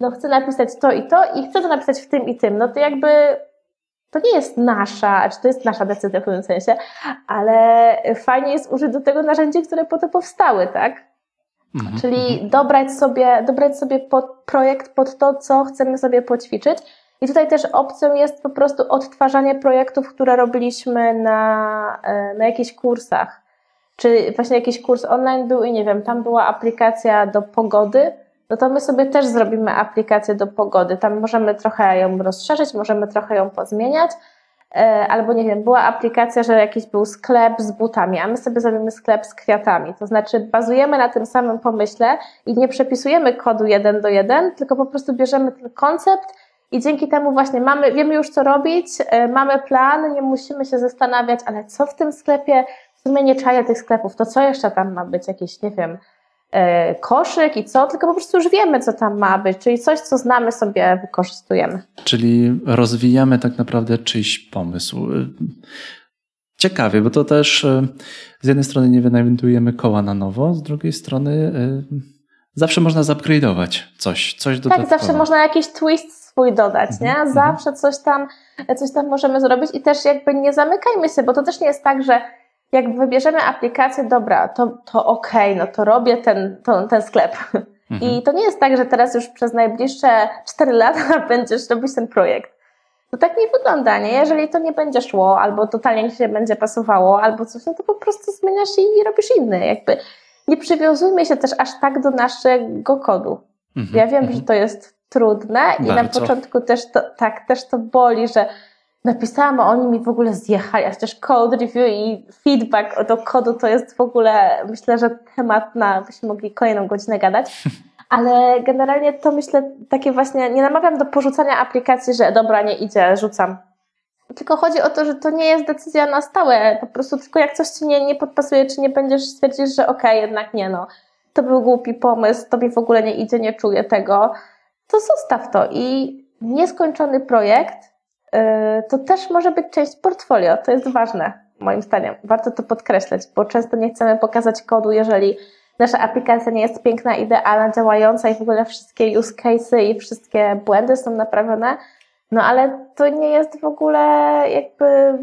no chcę napisać to i to i chcę to napisać w tym i tym. No to jakby to nie jest nasza, czy to jest nasza decyzja w pewnym sensie, ale fajnie jest użyć do tego narzędzi, które po to powstały, tak? Mhm. Czyli dobrać sobie, dobrać sobie pod projekt pod to, co chcemy sobie poćwiczyć. I tutaj też opcją jest po prostu odtwarzanie projektów, które robiliśmy na, e, na jakichś kursach. Czy właśnie jakiś kurs online był i nie wiem, tam była aplikacja do pogody, no to my sobie też zrobimy aplikację do pogody. Tam możemy trochę ją rozszerzyć, możemy trochę ją pozmieniać, albo nie wiem, była aplikacja, że jakiś był sklep z butami, a my sobie zrobimy sklep z kwiatami. To znaczy bazujemy na tym samym pomyśle i nie przepisujemy kodu jeden do jeden, tylko po prostu bierzemy ten koncept i dzięki temu właśnie mamy, wiemy już co robić, e, mamy plan, nie musimy się zastanawiać, ale co w tym sklepie, w sumie nie czaję tych sklepów, to co jeszcze tam ma być, jakieś, nie wiem, E, koszyk i co, tylko po prostu już wiemy, co tam ma być, czyli coś, co znamy, sobie wykorzystujemy. Czyli rozwijamy tak naprawdę czyjś pomysł. Ciekawie, bo to też e, z jednej strony nie wynajdujemy koła na nowo, z drugiej strony e, zawsze można zupgrade'ować coś, coś Tak, zawsze można jakiś twist swój dodać, nie? Mhm, mhm. Zawsze coś tam, coś tam możemy zrobić i też jakby nie zamykajmy się, bo to też nie jest tak, że jak wybierzemy aplikację, dobra, to, to okej, okay, no to robię ten, to, ten sklep. Mhm. I to nie jest tak, że teraz już przez najbliższe 4 lata (laughs) będziesz robić ten projekt. To tak nie wygląda, nie? Jeżeli to nie będzie szło, albo totalnie nie się będzie pasowało, albo coś, no to po prostu zmieniasz i robisz inny. Jakby nie przywiązujmy się też aż tak do naszego kodu. Mhm. Ja wiem, że mhm. to jest trudne i Bardzo. na początku też to, tak, też to boli, że napisałam, a oni mi w ogóle zjechali, a też code review i feedback do kodu to jest w ogóle, myślę, że temat na, byśmy mogli kolejną godzinę gadać, (laughs) ale generalnie to myślę takie właśnie, nie namawiam do porzucania aplikacji, że dobra, nie idzie, rzucam. Tylko chodzi o to, że to nie jest decyzja na stałe, po prostu tylko jak coś ci nie, nie podpasuje, czy nie będziesz stwierdzić, że okej, okay, jednak nie no, to był głupi pomysł, tobie w ogóle nie idzie, nie czuję tego, to zostaw to i nieskończony projekt to też może być część portfolio. To jest ważne, moim zdaniem. Warto to podkreślać, bo często nie chcemy pokazać kodu, jeżeli nasza aplikacja nie jest piękna, idealna, działająca i w ogóle wszystkie use cases i wszystkie błędy są naprawione. No ale to nie jest w ogóle jakby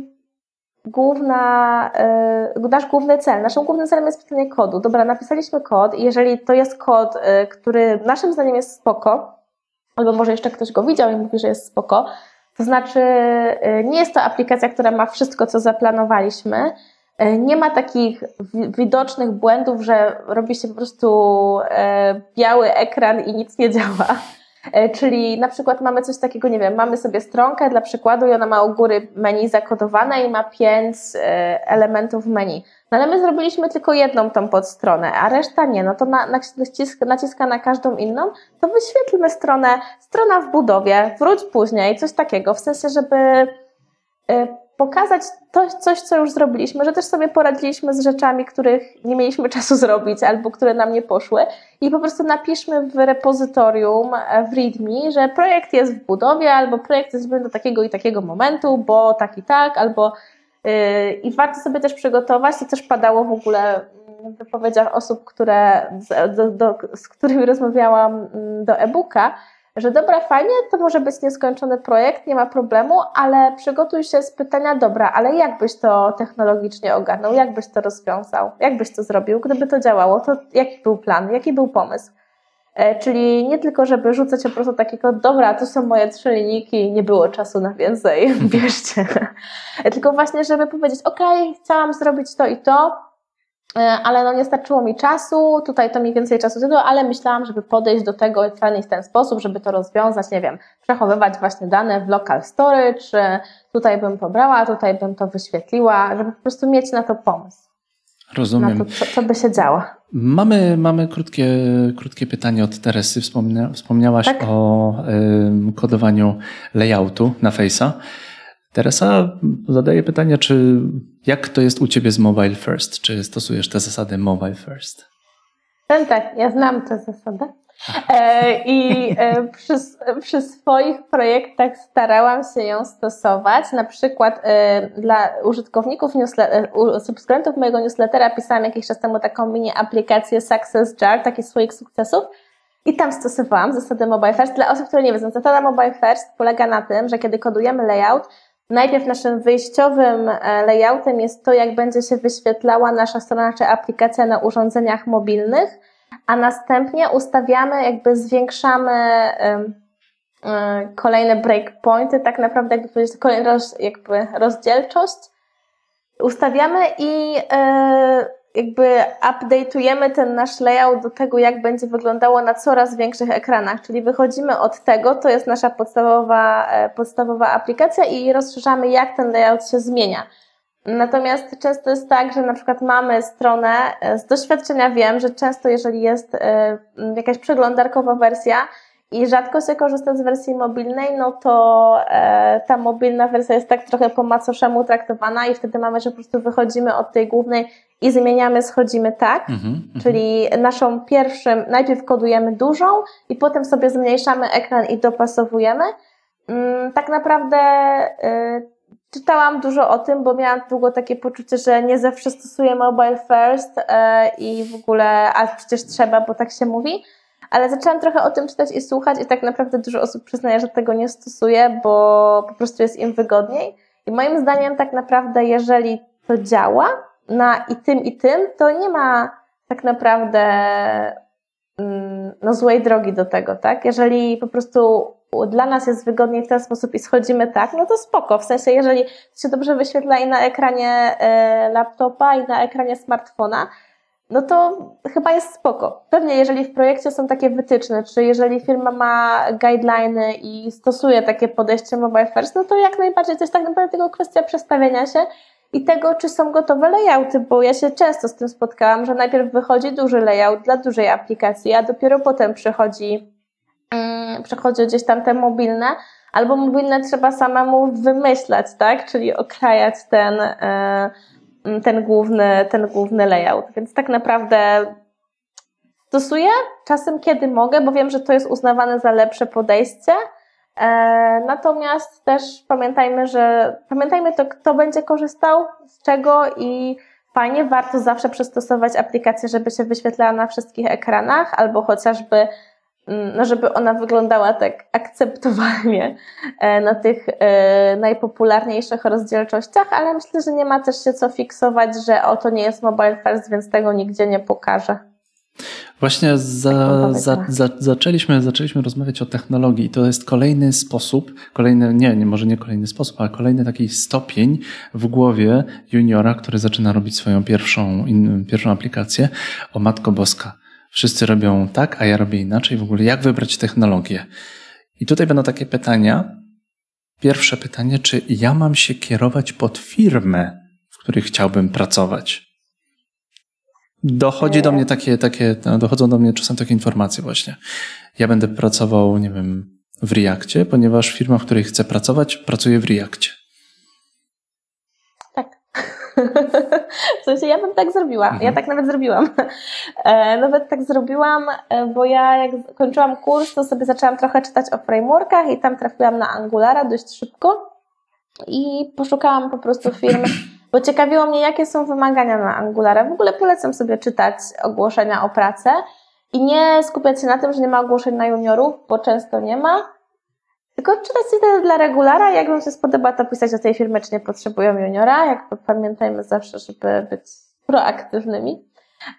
główna, yy, nasz główny cel. Naszym głównym celem jest pisanie kodu. Dobra, napisaliśmy kod i jeżeli to jest kod, yy, który naszym zdaniem jest spoko, albo może jeszcze ktoś go widział i mówi, że jest spoko, to znaczy, y, nie jest to aplikacja, która ma wszystko, co zaplanowaliśmy. Y, nie ma takich widocznych błędów, że robi się po prostu y, biały ekran i nic nie działa. Czyli na przykład mamy coś takiego, nie wiem, mamy sobie stronkę dla przykładu i ona ma u góry menu zakodowane i ma pięć elementów menu. No ale my zrobiliśmy tylko jedną tą podstronę, a reszta nie, no to na, naciska, naciska na każdą inną, to wyświetlmy stronę, strona w budowie, wróć później, coś takiego, w sensie, żeby y, pokazać to, coś, co już zrobiliśmy, że też sobie poradziliśmy z rzeczami, których nie mieliśmy (laughs) czasu zrobić albo które nam nie poszły. I po prostu napiszmy w repozytorium, e, w README, że projekt jest w budowie albo projekt jest do takiego i takiego momentu, bo tak i tak, albo Y, I warto sobie też przygotować, to też padało w ogóle w wypowiedziach osób, które, do, do, z którymi rozmawiałam mm, do e-booka, że dobra, fajnie, to może być nieskończony projekt, nie ma problemu, ale przygotuj się z pytania, dobra, ale jak byś to technologicznie ogarnął, jak byś to rozwiązał, jak byś to zrobił, gdyby to działało, to jaki był plan, jaki był pomysł. E, czyli nie tylko, żeby rzucać po prostu takiego, dobra, to są moje trzy linijki, nie było czasu na więcej, (laughs) bierzcie. E, tylko właśnie, żeby powiedzieć, ok, chciałam zrobić to i to, ale no nie starczyło mi czasu, tutaj to mi więcej czasu zajęło, ale myślałam, żeby podejść do tego w ten, w ten sposób, żeby to rozwiązać, nie wiem, przechowywać właśnie dane w local storage, tutaj bym pobrała, tutaj bym to wyświetliła, żeby po prostu mieć na to pomysł. Rozumiem. Na to, co, co by się działo. Mamy, mamy krótkie, krótkie pytanie od Teresy. Wspomnia, wspomniałaś tak? o y, kodowaniu layoutu na Face'a. Teresa zadaje pytanie, czy jak to jest u Ciebie z Mobile First? Czy stosujesz te zasady Mobile First? Tak, tak, ja znam tę zasadę. E, I e, przy, przy, swoich projektach starałam się ją stosować. Na przykład e, dla użytkowników, subskrybentów mojego newslettera pisałam jakiś czas temu taką mini aplikację Success Jar, takich swoich sukcesów. I tam stosowałam zasadę Mobile First. Dla osób, które nie wiedzą, zasada Mobile First polega na tym, że kiedy kodujemy layout, najpierw naszym wyjściowym layoutem jest to, jak będzie się wyświetlała nasza strona czy aplikacja na urządzeniach mobilnych a następnie ustawiamy, jakby zwiększamy e, kolejne breakpointy, tak naprawdę jakby powiedzieć, kolejną roz, jakby rozdzielczość. Ustawiamy i e, jakby update'ujemy ten nasz layout do tego, jak będzie wyglądało na coraz większych ekranach, czyli wychodzimy od tego, to jest nasza podstawowa, e, podstawowa aplikacja i rozszerzamy, jak ten layout się zmienia. Natomiast często jest tak, że na przykład mamy stronę, e, z doświadczenia wiem, że często jeżeli jest e, jakaś przeglądarkowa wersja i rzadko się korzysta z wersji mobilnej, no to e, ta mobilna wersja jest tak trochę po macoszemu traktowana i wtedy mamy, że po prostu wychodzimy od tej głównej i zmieniamy, schodzimy tak, mm -hmm, czyli naszą pierwszym, najpierw kodujemy dużą i potem sobie zmniejszamy ekran i dopasowujemy. Mm, tak naprawdę czytałam dużo o tym, bo miałam długo takie poczucie, że nie zawsze stosuję mobile first e, i w ogóle, a przecież trzeba, bo tak się mówi. Ale zaczęłam trochę o tym czytać i słuchać i tak naprawdę dużo osób przyznaje, że tego nie stosuje, bo po prostu jest im wygodniej. I moim zdaniem tak naprawdę, jeżeli to działa, na i tym, i tym, to nie ma tak naprawdę mm, no, złej drogi do tego, tak? Jeżeli po prostu dla nas jest wygodniej w ten sposób i schodzimy tak, no to spoko. W sensie, jeżeli się dobrze wyświetla i na ekranie e, laptopa, i na ekranie smartfona, no to chyba jest spoko. Pewnie jeżeli w projekcie są takie wytyczne, czy jeżeli firma ma guideliny i stosuje takie podejście mobile first, no to jak najbardziej to jest tak naprawdę tylko kwestia przestawienia się i tego, czy są gotowe layouty, bo ja się często z tym spotkałam, że najpierw wychodzi duży layout dla dużej aplikacji, a dopiero potem przychodzi, um, przychodzi gdzieś tam te mobilne, albo mobilne trzeba samemu wymyślać, tak? Czyli okrajać ten, e, ten, główny, ten główny layout. Więc tak naprawdę stosuję czasem, kiedy mogę, bo wiem, że to jest uznawane za lepsze podejście, E, natomiast też pamiętajmy, że pamiętajmy to, kto będzie korzystał z czego i fajnie, warto zawsze przystosować aplikację, żeby się wyświetlała na wszystkich ekranach, albo chociażby, no żeby ona wyglądała tak akceptowalnie e, na tych e, najpopularniejszych rozdzielczościach, ale myślę, że nie ma też się co fiksować, że o to nie jest mobile first, więc tego nigdzie nie pokażę. Właśnie za, za, za, zaczęliśmy, zaczęliśmy rozmawiać o technologii. To jest kolejny sposób, kolejny, nie, nie, może nie kolejny sposób, ale kolejny taki stopień w głowie juniora, który zaczyna robić swoją pierwszą, in, pierwszą aplikację. O Matko Boska. Wszyscy robią tak, a ja robię inaczej. W ogóle jak wybrać technologię? I tutaj będą takie pytania. Pierwsze pytanie, czy ja mam się kierować pod firmę, w której chciałbym pracować? Dochodzi do mnie takie, takie, dochodzą do mnie czasem takie informacje właśnie. Ja będę pracował, nie wiem, w Reakcie, ponieważ firma, w której chcę pracować, pracuje w Reakcie. (laughs) W sensie ja bym tak zrobiła. Mhm. Ja tak nawet zrobiłam. E, nawet tak zrobiłam, e, bo ja jak kończyłam kurs, to sobie zaczęłam trochę czytać o frameworkach i tam trafiłam na Angulara dość szybko i poszukałam po prostu firmy, bo ciekawiło mnie, jakie są wymagania na Angulara. W ogóle polecam sobie czytać ogłoszenia o pracę i nie skupiać się na tym, że nie ma ogłoszeń na juniorów, bo często nie ma, tylko czytać sobie dla regulara. Jak Wam się spodoba, to pisać o tej firmy, czy nie potrzebują juniora. Jak pamiętajmy zawsze, żeby być proaktywnymi.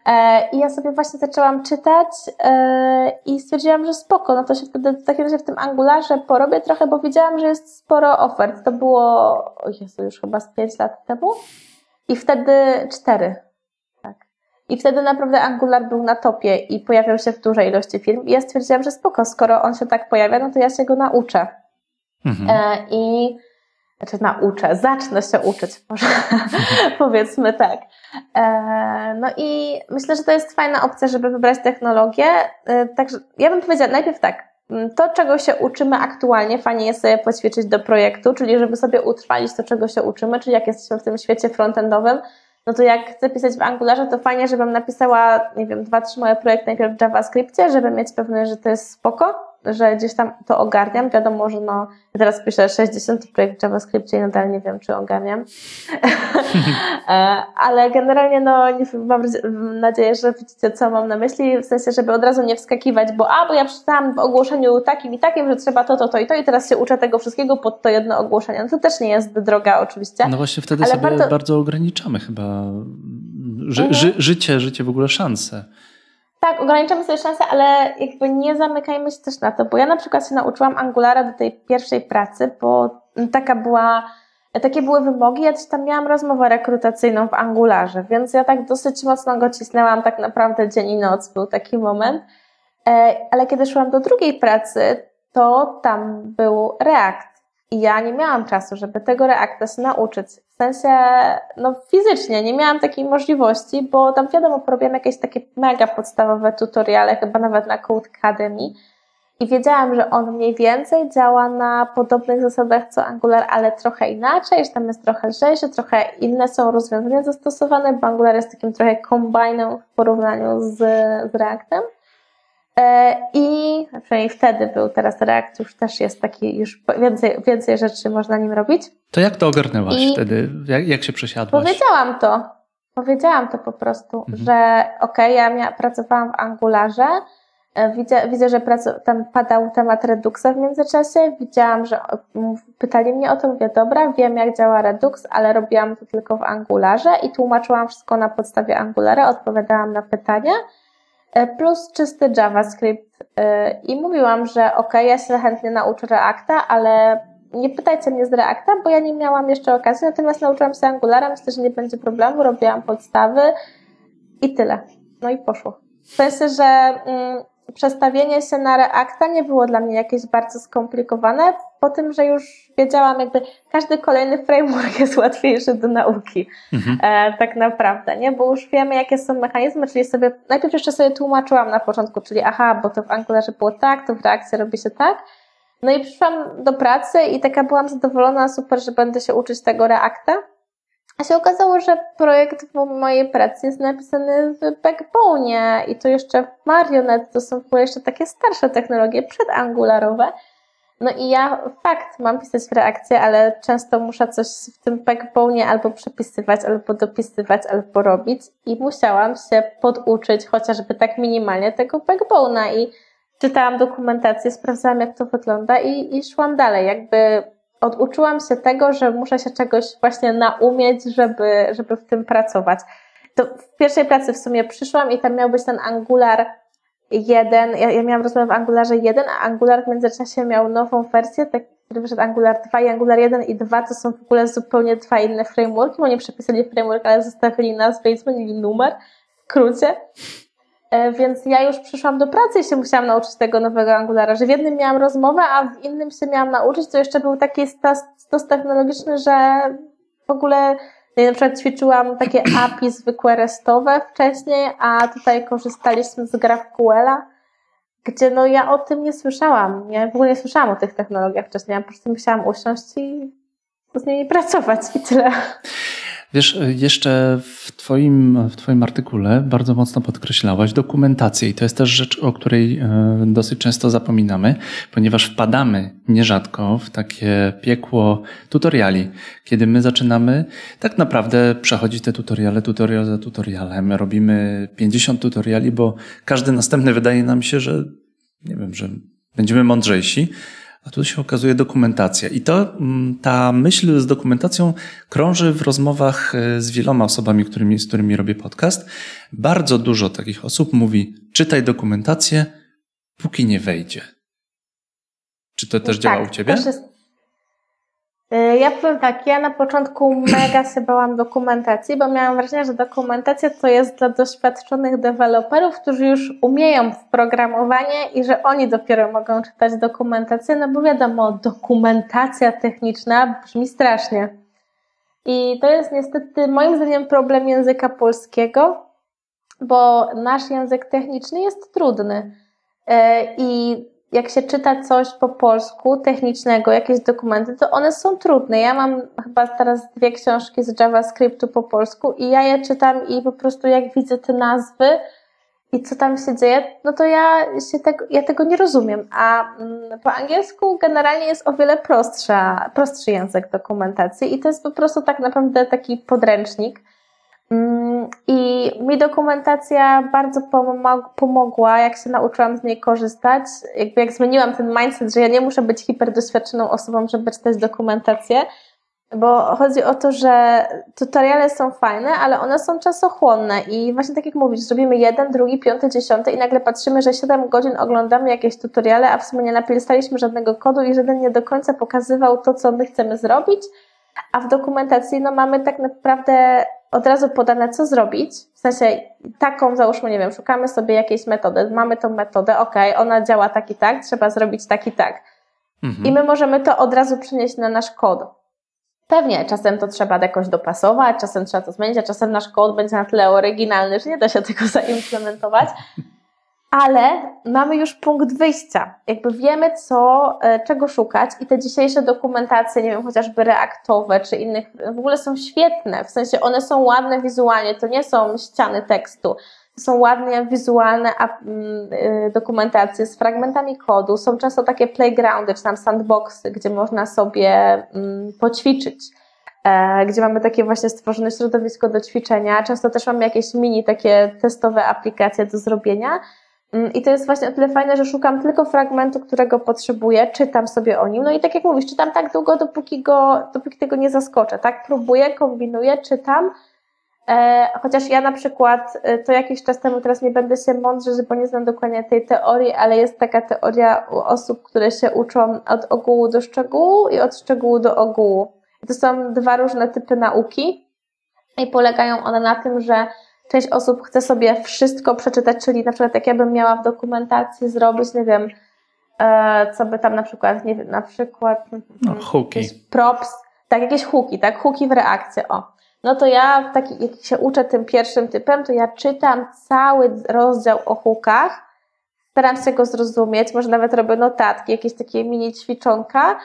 E, I ja sobie właśnie zaczęłam czytać e, i stwierdziłam, że spoko, no to się wtedy w takim razie w tym Angularze porobię trochę, bo widziałam, że jest sporo ofert. To było, o Jezu, już chyba z 5 lat temu. I wtedy 4. I wtedy naprawdę Angular był na topie i pojawiał się w dużej ilości firm. I ja stwierdziłam, że spoko, skoro on się tak pojawia, no to ja się go nauczę. Mhm. E, I znaczy nauczę, zacznę się uczyć, (laughs) może powiedzmy tak. E, no i myślę, że to jest fajna opcja, żeby wybrać technologię. E, także ja bym powiedziała najpierw tak, to, czego się uczymy aktualnie, fajnie jest sobie poćwiczyć do projektu, czyli żeby sobie utrwalić to, czego się uczymy, czyli jak jesteśmy w tym świecie frontendowym, no to jak chcę pisać w Angularze, to fajnie, żebym napisała, nie wiem, dwa, trzy moje projekty najpierw w JavaScriptie, żeby mieć pewność, że to jest spoko, że gdzieś tam to ogarniam. Wiadomo, że no, ja teraz piszę 60 projekt w JavaScriptie i nadal nie wiem, czy ogarniam. (laughs) E, ale generalnie no, mam nadzieję, że widzicie, co mam na myśli, w sensie, żeby od razu nie wskakiwać, bo a, bo ja przeczytałam w ogłoszeniu takim i takim, że trzeba to, to, to i to i teraz się uczę tego wszystkiego pod to jedno ogłoszenie. No to też nie jest droga oczywiście. No właśnie wtedy ale sobie bardzo... bardzo ograniczamy chyba ży, mhm. ży, życie, życie w ogóle szanse. Tak, ograniczamy sobie szanse, ale jakby nie zamykajmy się też na to, bo ja na przykład się nauczyłam Angulara do tej pierwszej pracy, bo taka była, takie były wymogi, ja tam miałam rozmowę rekrutacyjną w Angularze, więc ja tak dosyć mocno go cisnęłam, tak naprawdę dzień i noc był taki moment, e, ale kiedy szłam do drugiej pracy, to tam był React i ja nie miałam czasu, żeby tego Reacta się nauczyć. W sensie, no fizycznie nie miałam takiej możliwości, bo tam wiadomo, porobiłam jakieś takie mega podstawowe tutoriale, chyba nawet na Code Academy. I wiedziałam, że on mniej więcej działa na podobnych zasadach co Angular, ale trochę inaczej, że tam jest trochę lżejszy, trochę inne są rozwiązania zastosowane, bo Angular jest takim trochę kombinem w porównaniu z, z Reactem. E, I przynajmniej wtedy był, teraz React już też jest taki, już więcej, więcej rzeczy można nim robić. To jak to ogarnęłaś I wtedy? Jak, jak się przesiadłaś? Powiedziałam to. Powiedziałam to po prostu, mhm. że okej, okay, ja pracowałam w Angularze, E, widzę, widzę że tam padał temat Reduxa w międzyczasie. Widziałam, że pytali mnie o to. Mówię, dobra, wiem jak działa Redux, ale robiłam to tylko w Angularze i tłumaczyłam wszystko na podstawie Angulara, odpowiadałam na pytania. E, plus czysty JavaScript. E, I mówiłam, że ok, ja się chętnie nauczę Reacta, ale nie pytajcie mnie z Reacta, bo ja nie miałam jeszcze okazji, natomiast nauczyłam się Angulara, myślę, że nie będzie problemu, robiłam podstawy i tyle. No i poszło. W sensie, że mm, przestawienie się na Reacta nie było dla mnie jakieś bardzo skomplikowane, po tym, że już wiedziałam, jakby każdy kolejny framework jest łatwiejszy do nauki. Mhm. E, tak naprawdę, nie? Bo już wiemy, jakie są mechanizmy, czyli sobie, najpierw jeszcze sobie tłumaczyłam na początku, czyli aha, bo to w Angularze było tak, to w reakcji robi się tak. No i przyszłam do pracy i taka byłam zadowolona, super, że będę się uczyć tego Reacta. A się okazało, że projekt w mojej pracy jest napisany w Backbone i to jeszcze w Marionette, to są jeszcze takie starsze technologie przedangularowe. No i ja fakt mam pisać w reakcję, ale często muszę coś w tym backbone albo przepisywać, albo dopisywać, albo robić. I musiałam się poduczyć chociażby tak minimalnie tego backbone'a. I czytałam dokumentację, sprawdzałam jak to wygląda i, i szłam dalej, jakby oduczyłam się tego, że muszę się czegoś właśnie naumieć, żeby, żeby w tym pracować. To w pierwszej pracy w sumie przyszłam i tam miał być ten Angular 1, ja, ja miałam rozmowę w Angularze 1, a Angular w międzyczasie miał nową wersję, tak, który wyszedł Angular 2 i Angular 1 i 2 to są w ogóle zupełnie dwa inne frameworki, bo nie przepisali framework, ale zostawili nazwę i zmienili numer w skrócie. E, więc ja już przyszłam do pracy i się musiałam nauczyć tego nowego Angulara, że w jednym miałam rozmowę, a w innym się miałam nauczyć, to jeszcze był taki stos technologiczny, że w ogóle ja na przykład ćwiczyłam takie API zwykłe restowe wcześniej, a tutaj korzystaliśmy z GraphQL-a, gdzie no ja o tym nie słyszałam. Ja w ogóle nie słyszałam o tych technologiach wcześniej. Ja po prostu musiałam usiąść i z nimi pracować i tyle. Wiesz, jeszcze w twoim, w twoim artykule bardzo mocno podkreślałaś dokumentację i to jest też rzecz, o której e, dosyć często zapominamy, ponieważ wpadamy nierzadko w takie piekło tutoriali, kiedy my zaczynamy tak naprawdę przechodzić te tutoriale, tutorial za tutorialem, robimy 50 tutoriali, bo każdy następny wydaje nam się, że nie wiem, że będziemy mądrzejsi, a tu się okazuje dokumentacja. I to, mm, ta myśl z dokumentacją krąży w rozmowach e, z wieloma osobami, którymi, z którymi robię podcast. Bardzo dużo takich osób mówi: czytaj dokumentację, póki nie wejdzie. Czy to też tak, działa u ciebie? Też jest, ja powiem tak, ja na początku mega się bałam dokumentacji, bo miałam wrażenie, że dokumentacja to jest dla doświadczonych deweloperów, którzy już umieją w programowanie i że oni dopiero mogą czytać dokumentację, no bo wiadomo, dokumentacja techniczna brzmi strasznie. I to jest niestety moim zdaniem problem języka polskiego, bo nasz język techniczny jest trudny. E, I jak się czyta coś po polsku, technicznego, jakieś dokumenty, to one są trudne. Ja mam chyba teraz dwie książki z JavaScriptu po polsku i ja je czytam i po prostu jak widzę te nazwy i co tam się dzieje, no to ja, się tego, ja tego nie rozumiem. A mm, po angielsku generalnie jest o wiele prostsza, prostszy język dokumentacji i to jest po prostu tak naprawdę taki podręcznik. Mm, I mi dokumentacja bardzo pomogła, jak się nauczyłam z niej korzystać. Jakby jak zmieniłam ten mindset, że ja nie muszę być hiperdoświadczoną osobą, żeby czytać dokumentację, bo chodzi o to, że tutoriale są fajne, ale one są czasochłonne i właśnie tak jak mówisz, zrobimy jeden, drugi, piąty, dziesiąty i nagle patrzymy, że 7 godzin oglądamy jakieś tutoriale, a w sumie nie napisaliśmy żadnego kodu i żaden nie do końca pokazywał to, co my chcemy zrobić, a w dokumentacji no, mamy tak naprawdę od razu podane, co zrobić. W sensie taką, załóżmy, nie wiem, szukamy sobie jakiejś metody, mamy tą metodę, ok, ona działa tak i tak, trzeba zrobić tak i tak. Mhm. I my możemy to od razu przenieść na nasz kod. Pewnie, czasem to trzeba jakoś dopasować, czasem trzeba to zmienić, a czasem nasz kod będzie na tyle oryginalny, że nie da się tego (laughs) zaimplementować ale mamy już punkt wyjścia. Jakby wiemy, co, e, czego szukać i te dzisiejsze dokumentacje, nie wiem, chociażby reaktowe czy innych, w ogóle są świetne. W sensie one są ładne wizualnie, to nie są ściany tekstu. Są ładnie wizualne mm, y, dokumentacje z fragmentami kodu. Są często takie playgroundy czy tam sandboxy, gdzie można sobie mm, poćwiczyć e, gdzie mamy takie właśnie stworzone środowisko do ćwiczenia. Często też mamy jakieś mini takie testowe aplikacje do zrobienia I to jest właśnie o tyle fajne, że szukam tylko fragmentu, którego potrzebuję, czytam sobie o nim. No i tak jak mówisz, czytam tak długo, dopóki, go, dopóki tego nie zaskoczę, tak? Próbuję, kombinuję, czytam. E, chociaż ja na przykład, e, to jakiś czas temu, teraz nie będę się mądrze, bo nie znam dokładnie tej teorii, ale jest taka teoria u osób, które się uczą od ogółu do szczegółu i od szczegółu do ogółu. To są dwa różne typy nauki i polegają one na tym, że część osób chce sobie wszystko przeczytać, czyli na przykład jak ja bym miała w dokumentacji zrobić, nie wiem, e, co by tam na przykład, nie wiem, na przykład no, hooki. props, tak, jakieś hooki, tak, hooki w reakcję, o. No to ja, taki, jak się uczę tym pierwszym typem, to ja czytam cały rozdział o hookach, staram się go zrozumieć, może nawet robię notatki, jakieś takie mini ćwiczonka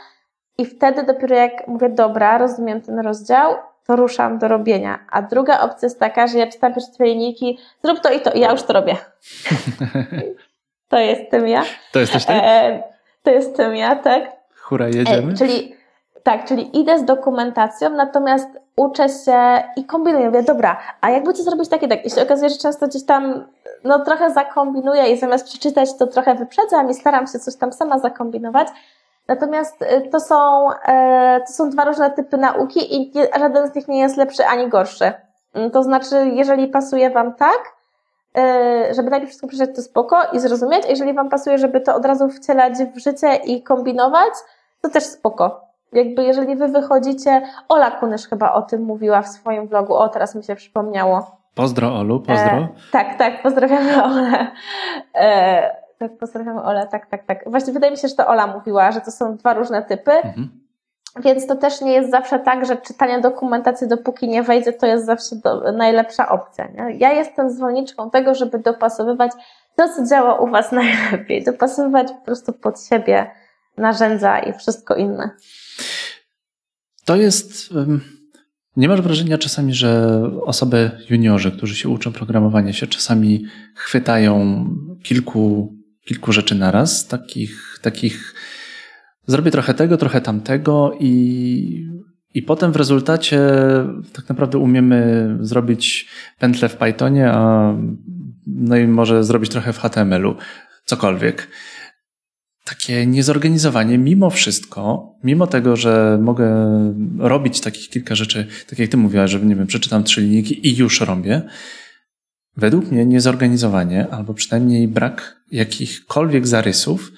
i wtedy dopiero jak mówię, dobra, rozumiem ten rozdział, to ruszam do robienia. A druga opcja jest taka, że ja czytam twoje linijki, zrób to i to, i ja już to robię. (laughs) to jestem ja. To jesteś ty? E, to jestem ja, tak. Hura, jedziemy. E, czyli tak, czyli idę z dokumentacją, natomiast uczę się i kombinuję. Mówię, dobra, a jakby to zrobić takie, tak? I się okazuje, że często gdzieś tam no trochę zakombinuję i zamiast przeczytać, to trochę wyprzedzam i staram się coś tam sama zakombinować. Natomiast y, to są, e, to są dwa różne typy nauki i żaden z nich nie jest lepszy ani gorszy. Mm, to znaczy, jeżeli pasuje Wam tak, e, żeby najpierw wszystko przeczytać, to spoko i zrozumieć, a jeżeli Wam pasuje, żeby to od razu wcielać w życie i kombinować, to też spoko. Jakby jeżeli Wy wychodzicie, Ola Kunysz chyba o tym mówiła w swoim vlogu, o teraz mi się przypomniało. Pozdro Olu, pozdro. E, tak, tak, pozdrawiamy Olę. E, tak, pozdrawiamy Olę, tak, tak, tak. Właśnie wydaje mi się, że to Ola mówiła, że to są dwa różne typy. Mhm. Więc to też nie jest zawsze tak, że czytanie dokumentacji, dopóki nie wejdzie, to jest zawsze do, najlepsza opcja. Nie? Ja jestem zwolenniczką tego, żeby dopasowywać to, co działa u Was (laughs) najlepiej. Dopasowywać po prostu pod siebie narzędzia i wszystko inne. To jest. Nie masz wrażenia czasami, że osoby juniorzy, którzy się uczą programowania, się czasami chwytają kilku kilku rzeczy naraz, takich, takich zrobię trochę tego, trochę tamtego i, i potem w rezultacie tak naprawdę umiemy zrobić pętlę w Pythonie, a no i może zrobić trochę w HTML-u, cokolwiek. Takie niezorganizowanie, mimo wszystko, mimo tego, że mogę robić takich kilka rzeczy, tak jak ty mówiłaś, że nie wiem, przeczytam trzy linijki i już robię, Według mnie niezorganizowanie, albo przynajmniej brak jakichkolwiek zarysów,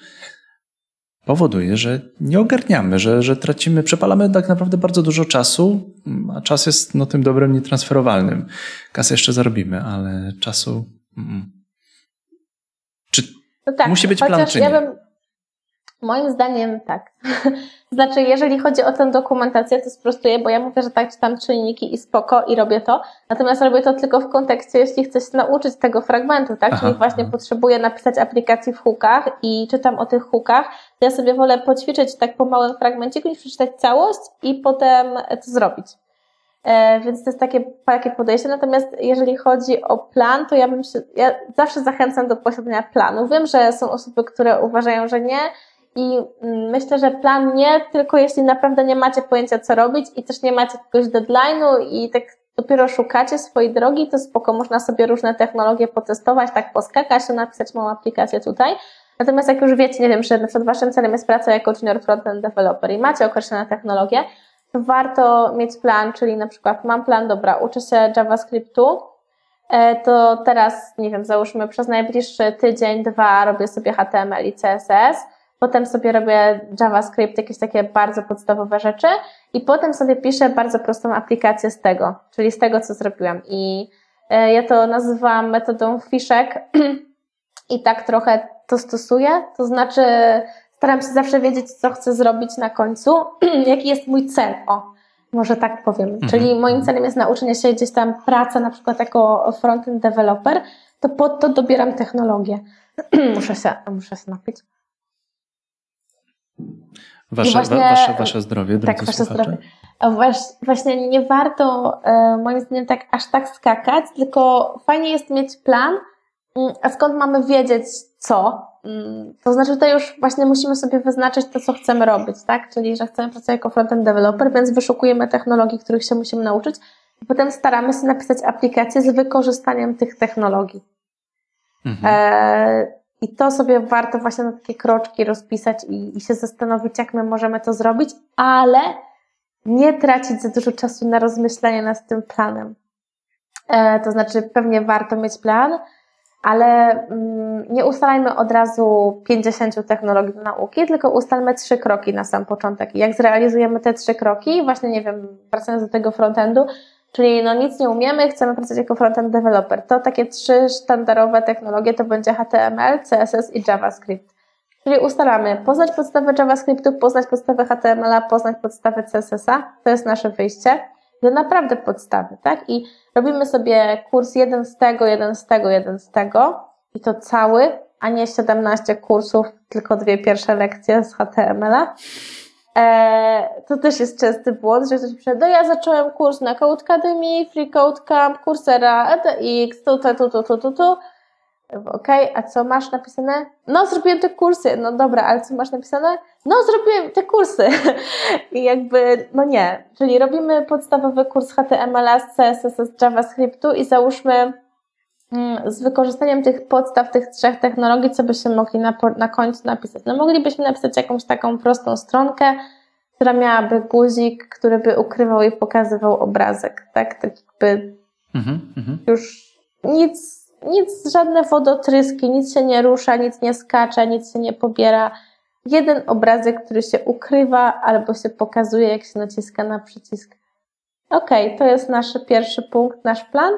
powoduje, że nie ogarniamy, że, że tracimy, przepalamy tak naprawdę bardzo dużo czasu, a czas jest no, tym dobrem nietransferowalnym. Kasę jeszcze zarobimy, ale czasu. Mm. Czy no tak, musi być plan, czy nie? Ja bym, Moim zdaniem tak. (laughs) znaczy, jeżeli chodzi o tę dokumentację, to sprostuję, bo ja mówię, że tak czytam czynniki i spoko i robię to. Natomiast robię to tylko w kontekście, jeśli chcę się nauczyć tego fragmentu, tak? Aha, Czyli właśnie aha. potrzebuję napisać aplikacji w hookach i czytam o tych hookach, to ja sobie wolę poćwiczyć tak po małym fragmencie, niż przeczytać całość i potem to zrobić. E, więc to jest takie, takie podejście. Natomiast jeżeli chodzi o plan, to ja bym się, ja zawsze zachęcam do posiadania planu. Wiem, że są osoby, które uważają, że nie, i myślę, że plan nie, tylko jeśli naprawdę nie macie pojęcia, co robić i też nie macie jakiegoś deadline'u i tak dopiero szukacie swojej drogi, to spoko, można sobie różne technologie potestować, tak poskakać, napisać małą aplikację tutaj. Natomiast jak już wiecie, nie wiem, że na przykład waszym celem jest praca jako junior frontend developer i macie określone technologie, to warto mieć plan, czyli na przykład mam plan, dobra, uczę się JavaScriptu, e, to teraz, nie wiem, załóżmy przez najbliższy tydzień, dwa robię sobie HTML i CSS, potem sobie robię JavaScript, jakieś takie bardzo podstawowe rzeczy i potem sobie piszę bardzo prostą aplikację z tego, czyli z tego, co zrobiłam. I e, ja to nazywam metodą fiszek (clears throat) i tak trochę to stosuję, to znaczy staram się zawsze wiedzieć, co chcę zrobić na końcu, (clears throat) jaki jest mój cel, o, może tak powiem. Mhm. Czyli moim celem jest nauczenie się gdzieś tam praca na przykład jako frontend developer, to pod to dobieram technologię. (clears throat) muszę się, muszę się napić. Wasze, właśnie, wasze, wasze zdrowie, tak, wasze zdrowie. Właśnie nie warto e, moim zdaniem tak aż tak skakać, tylko fajnie jest mieć plan, mm, a skąd mamy wiedzieć co? Mm, to znaczy tutaj już właśnie musimy sobie wyznaczyć to, co chcemy robić, tak? Czyli, że chcemy pracować jako frontend developer, więc wyszukujemy technologii, których się musimy nauczyć i potem staramy się napisać aplikację z wykorzystaniem tych technologii. Mhm. E, I to sobie warto właśnie na takie kroczki rozpisać i, i się zastanowić, jak my możemy to zrobić, ale nie tracić za dużo czasu na rozmyślanie nad tym planem. E, to znaczy, pewnie warto mieć plan, ale mm, nie ustalajmy od razu 50 technologii do nauki, tylko ustalmy trzy kroki na sam początek. I jak zrealizujemy te trzy kroki, właśnie nie wiem, wracając do tego frontendu, czyli no nic nie umiemy, chcemy pracować jako frontend developer, to takie trzy sztandarowe technologie to będzie HTML, CSS i JavaScript. Czyli ustalamy poznać podstawę JavaScriptu, poznać podstawę HTML-a, poznać podstawę CSS-a, to jest nasze wyjście do naprawdę podstawy, tak? I robimy sobie kurs jeden z tego, jeden z tego, jeden z tego i to cały, a nie 17 kursów, tylko dwie pierwsze lekcje z HTML-a. Eee, to też jest częsty błąd, że ktoś pisze, no ja zacząłem kurs na Code Academy, Free Code Camp, Coursera, ETX, tu, tu, tu, tu, tu, tu, tu. Okej, okay, a co masz napisane? No, zrobiłem te kursy. No dobra, ale co masz napisane? No, zrobiłem te kursy. (laughs) I jakby, no nie. Czyli robimy podstawowy kurs HTML, CSS, JavaScriptu i załóżmy z wykorzystaniem tych podstaw, tych trzech technologii, co byśmy mogli na, na końcu napisać? No, moglibyśmy napisać jakąś taką prostą stronkę, która miałaby guzik, który by ukrywał i pokazywał obrazek, tak? Tak jakby mhm, mhm. już nic nic, żadne wodotryski, nic się nie rusza, nic nie skacze, nic się nie pobiera. Jeden obrazek, który się ukrywa albo się pokazuje, jak się naciska na przycisk. Ok, to jest nasz pierwszy punkt, nasz plan.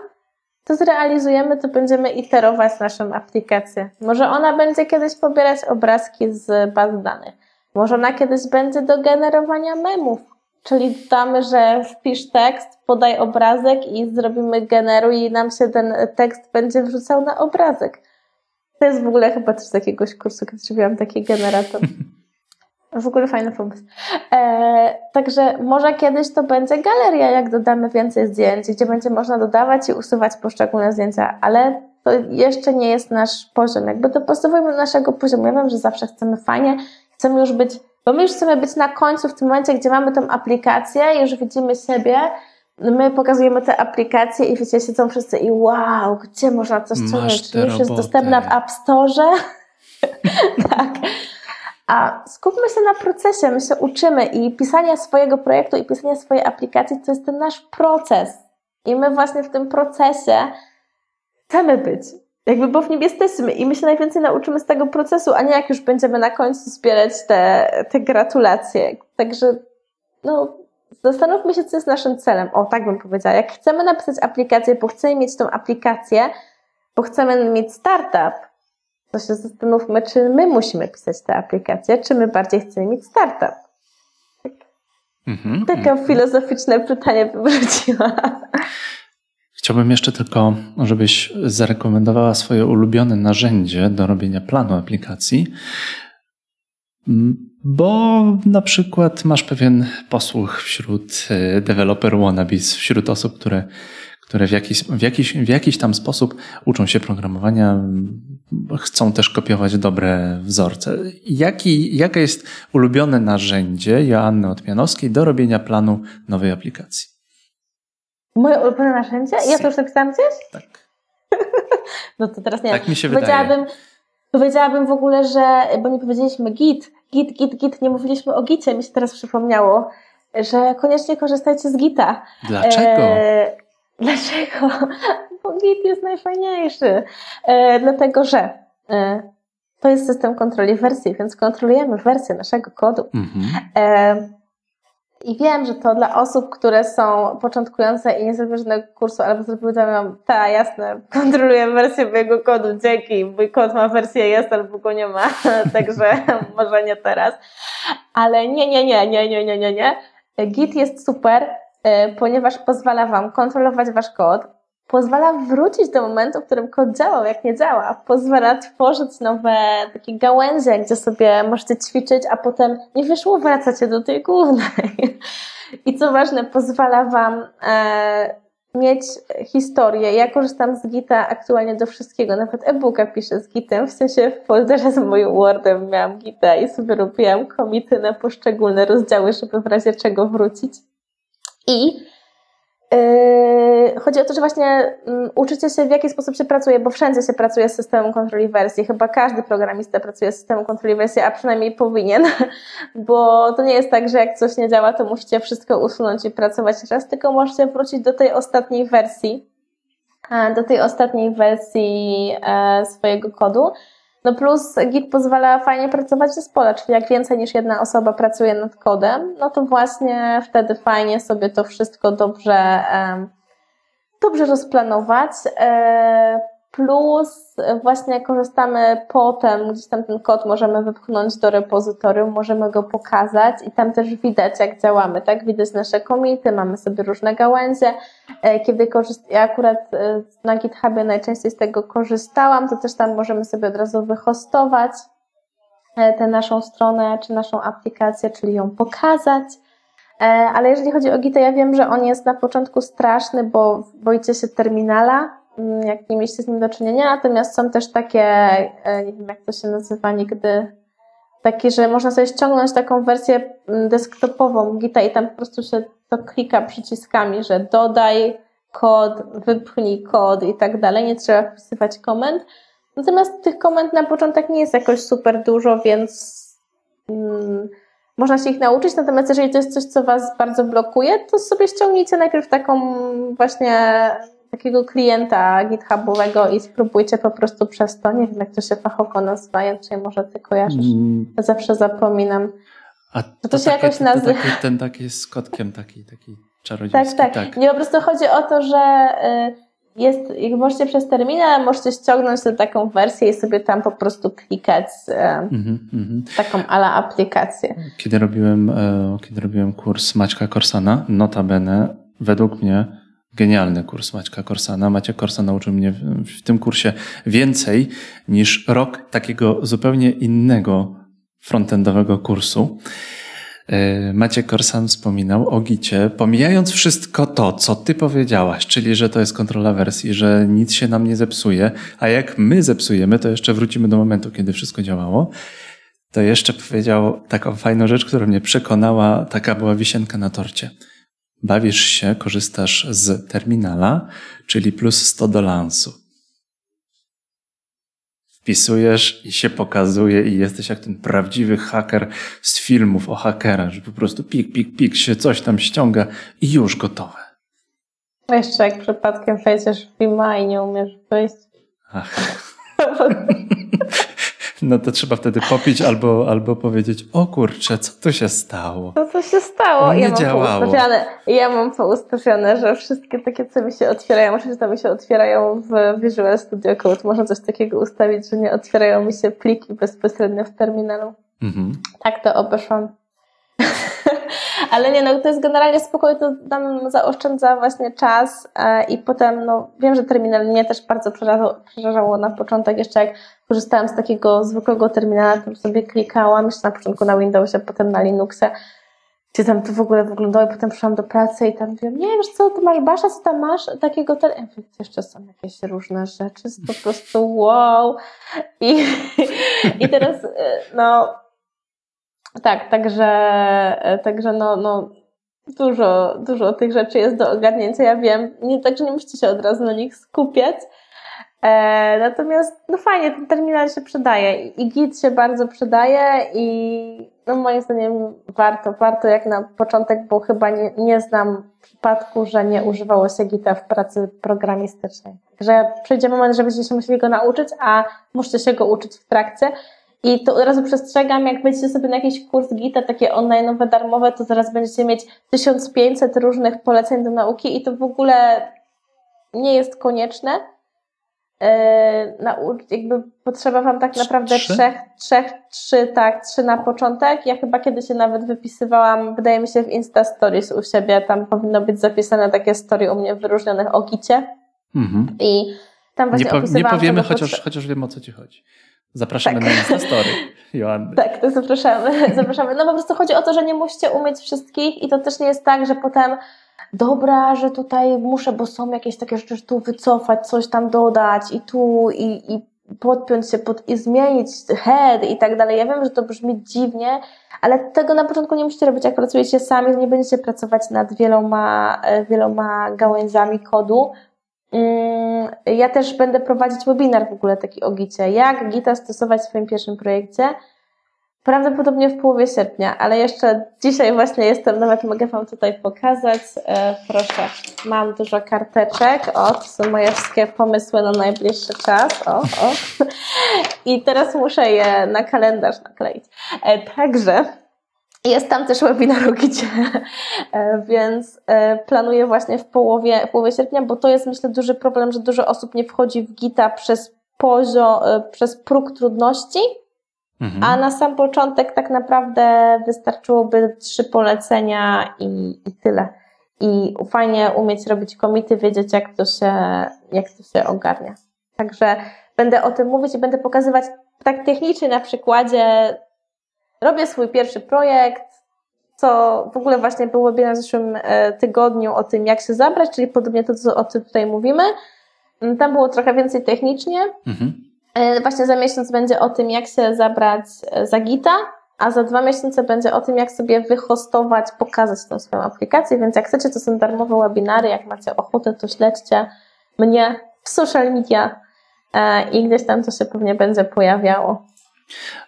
To zrealizujemy, to będziemy iterować naszą aplikację. Może ona będzie kiedyś pobierać obrazki z baz danych. Może ona kiedyś będzie do generowania memów, Czyli damy, że wpisz tekst, podaj obrazek i zrobimy generuj i nam się ten tekst będzie wrzucał na obrazek. To jest w ogóle chyba też z jakiegoś kursu, kiedy zrobiłam taki generator. (laughs) W ogóle fajny pomysł. E, także może kiedyś to będzie galeria, jak dodamy więcej zdjęć, gdzie będzie można dodawać i usuwać poszczególne zdjęcia, ale to jeszcze nie jest nasz poziom. Jakby dopasowujemy do naszego poziomu. Ja wiem, że zawsze chcemy fajnie, chcemy już być bo my już chcemy być na końcu, w tym momencie, gdzie mamy tą aplikację, już widzimy siebie, my pokazujemy te aplikacje i wiecie, siedzą wszyscy i wow, gdzie można coś ściągnąć? Czy już jest dostępna w App Store? (laughs) tak. A skupmy się na procesie, my się uczymy i pisanie swojego projektu i pisanie swojej aplikacji to jest ten nasz proces. I my właśnie w tym procesie chcemy być jakby, bo w nim jesteśmy i my się najwięcej nauczymy z tego procesu, a nie jak już będziemy na końcu zbierać te, te gratulacje. Także, no, zastanówmy się, co jest naszym celem. O, tak bym powiedziała. Jak chcemy napisać aplikację, bo chcemy mieć tą aplikację, bo chcemy mieć startup, to się zastanówmy, czy my musimy pisać tę aplikację, czy my bardziej chcemy mieć startup. Tak. Mm -hmm, Takie mm -hmm. filozoficzne pytanie bym wróciła. Chciałbym jeszcze tylko, żebyś zarekomendowała swoje ulubione narzędzie do robienia planu aplikacji, bo na przykład masz pewien posłuch wśród e, developer wannabes, wśród osób, które, które w, jakiś, w, jakiś, w jakiś tam sposób uczą się programowania, chcą też kopiować dobre wzorce. Jaki, jakie jest ulubione narzędzie Joanny Otmianowskiej do robienia planu nowej aplikacji? Moje ulubione narzędzie? Ja to już napisałam gdzieś? Tak. (laughs) no to teraz nie Tak mi się powiedziałabym, wydaje. Powiedziałabym w ogóle, że, bo nie powiedzieliśmy git, git, git, git, nie mówiliśmy o gicie, mi się teraz przypomniało, że koniecznie korzystajcie z gita. Dlaczego? E, dlaczego? (laughs) Bo git jest najfajniejszy. E, dlatego, że e, to jest system kontroli wersji, więc kontrolujemy wersję naszego kodu. Mhm. E, i wiem, że to dla osób, które są początkujące i nie zrobiły żadnego kursu, albo zrobiły to, mam, ta, jasne, (laughs) kontroluję wersję mojego kodu, dzięki, mój kod ma wersję jest, albo go nie ma, (laughs) także może nie teraz. Ale nie, nie, nie, nie, nie, nie, nie, nie. Git jest super, ponieważ pozwala Wam kontrolować Wasz kod, pozwala wrócić do momentu, w którym kod działał, jak nie działa. Pozwala tworzyć nowe takie gałęzie, gdzie sobie możecie ćwiczyć, a potem nie wyszło, wracacie do tej głównej. (laughs) I co ważne, pozwala Wam e, mieć historię. Ja korzystam z Gita aktualnie do wszystkiego, nawet e-booka piszę z Gitem, w sensie w folderze z moim Wordem miałam Gita i sobie robiłam komity na poszczególne rozdziały, żeby w razie czego wrócić. I Yy, chodzi o to, że właśnie um, uczycie się w jaki sposób się pracuje, bo wszędzie się pracuje z systemem kontroli wersji. Chyba każdy programista pracuje z systemem kontroli wersji, a przynajmniej powinien, (laughs) bo to nie jest tak, że jak coś nie działa, to musicie wszystko usunąć i pracować raz, tylko możecie wrócić do tej ostatniej wersji, do tej ostatniej wersji e, swojego kodu. No plus Git pozwala fajnie pracować w zespole, czyli jak więcej niż jedna osoba pracuje nad kodem, no to właśnie wtedy fajnie sobie to wszystko dobrze, dobrze rozplanować. E, Plus właśnie korzystamy potem, gdzieś tam ten kod możemy wypchnąć do repozytorium, możemy go pokazać i tam też widać, jak działamy, tak? Widać nasze komity, mamy sobie różne gałęzie. E, kiedy korzyst... ja akurat e, na GitHubie najczęściej z tego korzystałam, to też tam możemy sobie od razu wyhostować e, tę naszą stronę czy naszą aplikację, czyli ją pokazać. Ale jeżeli chodzi o Git, ja wiem, że on jest na początku straszny, bo boicie się terminala, jak nie mieliście z nim do czynienia, natomiast są też takie, e, nie wiem jak to się nazywa nigdy, takie, że można sobie ściągnąć taką wersję mm, desktopową Gita i tam po prostu się to klika przyciskami, że dodaj kod, wypchnij kod i tak dalej, nie trzeba wpisywać komend. Natomiast tych komend na początek nie jest jakoś super dużo, więc mm, można się ich nauczyć, natomiast jeżeli to jest coś, co Was bardzo blokuje, to sobie ściągnijcie najpierw taką właśnie takiego klienta GitHubowego i spróbujcie po prostu przez to, nie wiem jak to się fachowo nazywa, czy może ty kojarzysz, mm. zawsze zapominam. A to, to, to się takie, jakoś nazywa. Taki, ten taki z kotkiem, taki, taki czarodziejski. Tak, tak, tak. Nie, po prostu chodzi o to, że y, jest, jak możecie przez terminal, możecie ściągnąć tę taką wersję i sobie tam po prostu klikać mm -hmm. taką ala aplikację. Kiedy robiłem, e, kiedy robiłem kurs Maćka Korsana, notabene, według mnie Genialny kurs Maćka Korsana. Maciek Korsan nauczył mnie w tym kursie więcej niż rok takiego zupełnie innego frontendowego kursu. E, Maciek Korsan wspominał o Gicie, pomijając wszystko to, co ty powiedziałaś, czyli że to jest kontrola wersji, że nic się nam nie zepsuje, a jak my zepsujemy, to jeszcze wrócimy do momentu, kiedy wszystko działało, to jeszcze powiedział taką fajną rzecz, która mnie przekonała, taka była wisienka na torcie bawisz się, korzystasz z terminala, czyli plus 100 do lansu. Wpisujesz i się pokazuje i jesteś jak ten prawdziwy haker z filmów o hakerach, że po prostu pik, pik, pik się coś tam ściąga i już gotowe. Jeszcze jak przypadkiem wejdziesz w filma i nie umiesz wyjść. Ach. (laughs) No to trzeba wtedy popić albo, albo powiedzieć, o kurczę, co tu się stało? Co tu się stało? nie ja działało. Poustawione, ja mam poustawione, że wszystkie takie, co mi się otwierają, oczywiście to mi się otwierają w Visual Studio Code. Można coś takiego ustawić, że nie otwierają mi się pliki bezpośrednio w terminalu. Mhm. Tak to obeszłam. Ale nie, no to jest generalnie spokojnie, to nam zaoszczędza właśnie czas e, i potem, no wiem, że terminal mnie też bardzo przerażało na początek, jeszcze jak korzystałam z takiego zwykłego terminala, to sobie klikałam, jeszcze na początku na Windowsie, potem na Linuxie, gdzie tam to w ogóle wyglądało i potem przyszłam do pracy i tam wiem, nie wiesz co, ty masz Basza, co tam masz? Takiego ter... jeszcze są jakieś różne rzeczy, po prostu wow. I, (laughs) i teraz, e, no tak, także, e, także no, no dużo, dużo tych rzeczy jest do ogarnięcia, ja wiem, nie, także nie musicie się od razu na nich skupiać. E, natomiast no fajnie, ten terminal się przydaje i Git się bardzo przydaje i no moim zdaniem warto, warto jak na początek, bo chyba nie, nie znam przypadku, że nie używało się Gita w pracy programistycznej. Także przyjdzie moment, że będziecie musieli go nauczyć, a musicie się go uczyć w trakcie, i to od razu przestrzegam, jak będziecie sobie na jakiś kurs Gita, takie online'owe, darmowe, to zaraz będziecie mieć 1500 różnych poleceń do nauki i to w ogóle nie jest konieczne. Yy, jakby potrzeba Wam tak naprawdę trzy? trzech, trzech, trzy, tak, trzy na początek. Ja chyba kiedyś się nawet wypisywałam, wydaje mi się, w Insta Stories u siebie, tam powinno być zapisane takie story u mnie wyróżnionych o Gicie. Mhm. I tam właśnie nie, po, nie powiemy, chociaż, chociaż wiem o co Ci chodzi. Zapraszamy tak. na Instastory, (laughs) Joanny. Tak, to zapraszamy, (laughs) zapraszamy. No po prostu chodzi o to, że nie musicie umieć wszystkich i to też nie jest tak, że potem dobra, że tutaj muszę, bo są jakieś takie rzeczy, że tu wycofać, coś tam dodać i tu i, i podpiąć się pod i zmienić head i tak dalej. Ja wiem, że to brzmi dziwnie, ale tego na początku nie musicie robić. Jak pracujecie sami, nie będziecie pracować nad wieloma, e, wieloma gałęziami kodu. Mm, ja też będę prowadzić webinar w ogóle taki o Gicie. Jak Gita stosować w swoim pierwszym projekcie. Prawdopodobnie w połowie sierpnia, ale jeszcze dzisiaj właśnie jestem, nawet mogę Wam tutaj pokazać. E, proszę, mam dużo karteczek. O, to są moje wszystkie pomysły na najbliższy czas. O, o. I teraz muszę je na kalendarz nakleić. E, także jest tam też webinar o Gicie, (laughs) e, więc planuję właśnie w połowie, w połowie sierpnia, bo to jest myślę duży problem, że dużo osób nie wchodzi w Gita przez poziom, przez próg trudności, Mhm. A na sam początek tak naprawdę wystarczyłoby trzy polecenia i, i tyle. I fajnie umieć robić komity, wiedzieć jak to, się, jak to się ogarnia. Także będę o tym mówić i będę pokazywać tak technicznie na przykładzie. Robię swój pierwszy projekt, co w ogóle właśnie było w zeszłym e, tygodniu o tym, jak się zabrać, czyli podobnie to, co o tym tutaj mówimy. Tam było trochę więcej technicznie. Mhm. E, właśnie za miesiąc będzie o tym, jak się zabrać e, za Gita, a za dwa miesiące będzie o tym, jak sobie wyhostować, pokazać tą swoją aplikację, więc jak chcecie, to są darmowe webinary, jak macie ochotę, to śledźcie mnie w social media i gdzieś tam to się pewnie będzie pojawiało.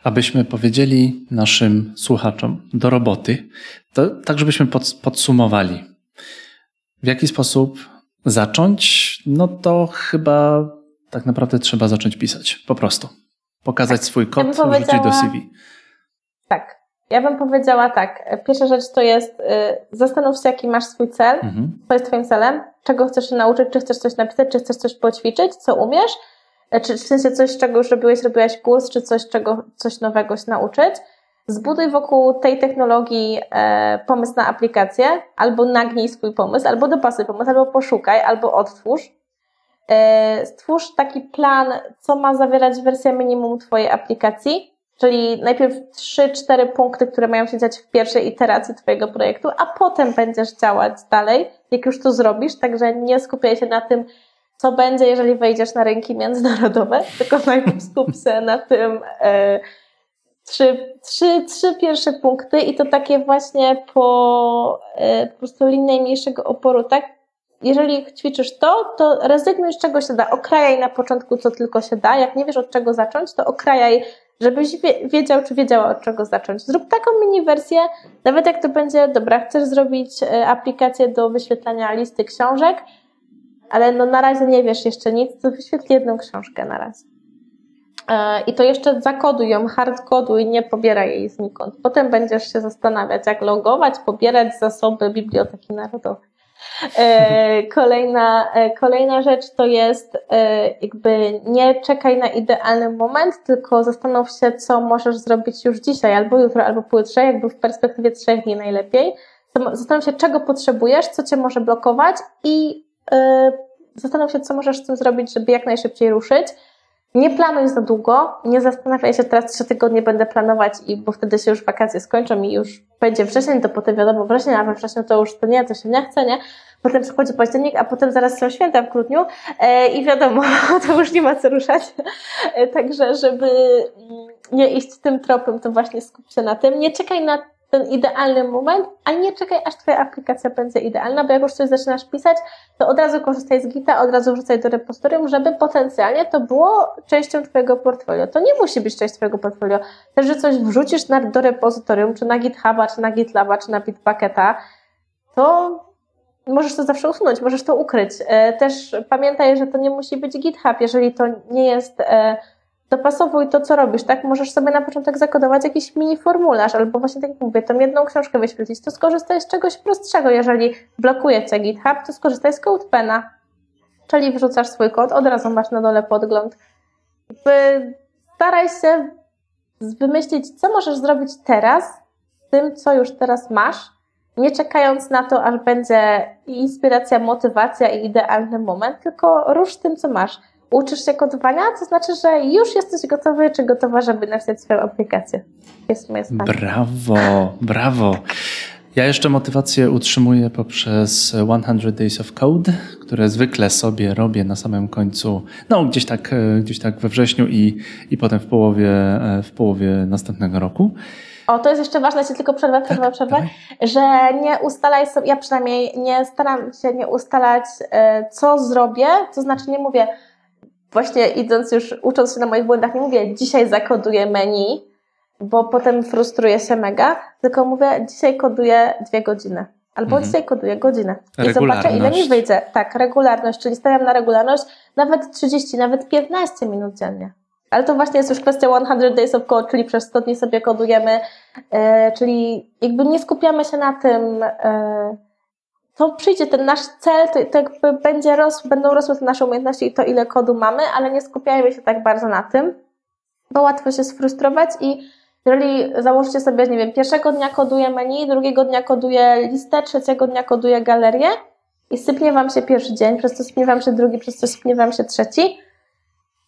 Abyśmy powiedzieli naszym słuchaczom do roboty, to tak żebyśmy podsumowali. W jaki sposób zacząć? No to chyba tak naprawdę trzeba zacząć pisać. Po prostu. Pokazać tak. swój kod, ja wrzucić do CV. Tak. Ja bym powiedziała tak. Pierwsza rzecz to jest, y, zastanów się, jaki masz swój cel, mhm. co jest Twoim celem, czego chcesz się nauczyć, czy chcesz coś napisać, czy chcesz coś poćwiczyć, co umiesz, czy w sensie coś, czego już robiłeś, robiłeś kurs, czy coś, czego, coś nowego się nauczyć. Zbuduj wokół tej technologii e, pomysł na aplikację, albo nagnij swój pomysł, albo dopasuj pomysł, albo poszukaj, albo odtwórz. E, stwórz taki plan, co ma zawierać wersja minimum Twojej aplikacji, czyli najpierw 3-4 punkty, które mają się dziać w pierwszej iteracji Twojego projektu, a potem będziesz działać dalej, jak już to zrobisz, także nie skupiaj się na tym, co będzie, jeżeli wejdziesz na rynki międzynarodowe, (laughs) tylko najpierw skup się na tym e, trzy, trzy, trzy pierwsze punkty i to takie właśnie po, e, po prostu linii najmniejszego oporu, tak? jeżeli ćwiczysz to, to rezygnuj z czego się da. Okrajaj na początku, co tylko się da. Jak nie wiesz od czego zacząć, to okrajaj, żebyś wiedział, czy wiedziała od czego zacząć. Zrób taką mini wersję, nawet jak to będzie, dobra, chcesz zrobić e, aplikację do wyświetlania listy książek, ale no na razie nie wiesz jeszcze nic, to wyświetl jedną książkę na razie. E, I to jeszcze zakoduj ją, hardkoduj, nie pobieraj jej znikąd. Potem będziesz się zastanawiać, jak logować, pobierać zasoby Biblioteki Narodowej. E, (laughs) kolejna, e, kolejna rzecz to jest jakby nie czekaj na idealny moment, tylko zastanów się, co możesz zrobić już dzisiaj, albo jutro, albo pojutrze, jakby w perspektywie trzech dni najlepiej. Zastanów się, czego potrzebujesz, co cię może blokować i zastanów się, co możesz z tym zrobić, żeby jak najszybciej ruszyć. Nie planuj za długo, nie zastanawiaj się, teraz trzy tygodnie będę planować, i bo wtedy się już wakacje skończą i już będzie wrzesień, to potem wiadomo wrzesień, a we wrześniu to już to nie, to się nie chce, nie? Potem przychodzi październik, a potem zaraz są święta w grudniu e, i wiadomo, (laughs) to już nie ma co ruszać. E, także, żeby nie iść tym tropem, to właśnie skup się na tym. Nie czekaj na ten idealny moment, a nie czekaj, aż Twoja aplikacja będzie idealna, bo jak już coś zaczynasz pisać, to od razu korzystaj z Gita, od razu wrzucaj do repozytorium, żeby potencjalnie to było częścią Twojego portfolio. To nie musi być część Twojego portfolio. Też, że coś wrzucisz na, do repozytorium, czy na GitHuba, czy na GitLaba, czy na Bitbucketa, to możesz to zawsze usunąć, możesz to ukryć. E, też pamiętaj, że to nie musi być GitHub, jeżeli to nie jest e, dopasowuj to, co robisz, tak? Możesz sobie na początek zakodować jakiś mini formularz, albo właśnie tak jak mówię, tą jedną książkę wyświetlić, to skorzystaj z czegoś prostszego. Jeżeli blokuje Cię GitHub, to skorzystaj z CodePena. Czyli wrzucasz swój kod, od razu masz na dole podgląd. Staraj się wymyślić, co możesz zrobić teraz z tym, co już teraz masz, nie czekając na to, aż będzie inspiracja, motywacja i idealny moment, tylko rusz tym, co masz uczysz się kodowania, to znaczy, że już jesteś gotowy czy gotowa, żeby napisać swoją aplikację. Jest moje zdanie. Brawo, brawo. Ja jeszcze motywację utrzymuję poprzez 100 Days of Code, które zwykle sobie robię na samym końcu, no gdzieś tak, e, gdzieś tak we wrześniu i, i potem w połowie, e, w połowie następnego roku. O, to jest jeszcze ważne, się tylko przerwę, przerwę, tak, przerwę, że nie ustalaj sobie, ja przynajmniej nie staram się nie ustalać, e, co zrobię, to znaczy nie mówię, właśnie idąc już, ucząc się na moich błędach, nie mówię, dzisiaj zakoduję menu, bo potem frustruję się mega, tylko mówię, dzisiaj koduję dwie godziny. Albo mhm. dzisiaj koduję godzinę. I zobaczę, ile mi wyjdzie. Tak, regularność, czyli stawiam na regularność nawet 30, nawet 15 minut dziennie. Ale to właśnie jest już kwestia 100 Days of Code, czyli przez 100 dni sobie kodujemy, e, czyli jakby nie skupiamy się na tym, e, to przyjdzie ten nasz cel, to, to jakby będzie rosł, będą rosły te nasze umiejętności i to, ile kodu mamy, ale nie skupiajmy się tak bardzo na tym, bo łatwo się sfrustrować i jeżeli założycie sobie, nie wiem, pierwszego dnia koduję menu, drugiego dnia koduję listę, trzeciego dnia koduję galerię i sypnie Wam się pierwszy dzień, przez to sypnie Wam się drugi, przez to sypnie Wam się trzeci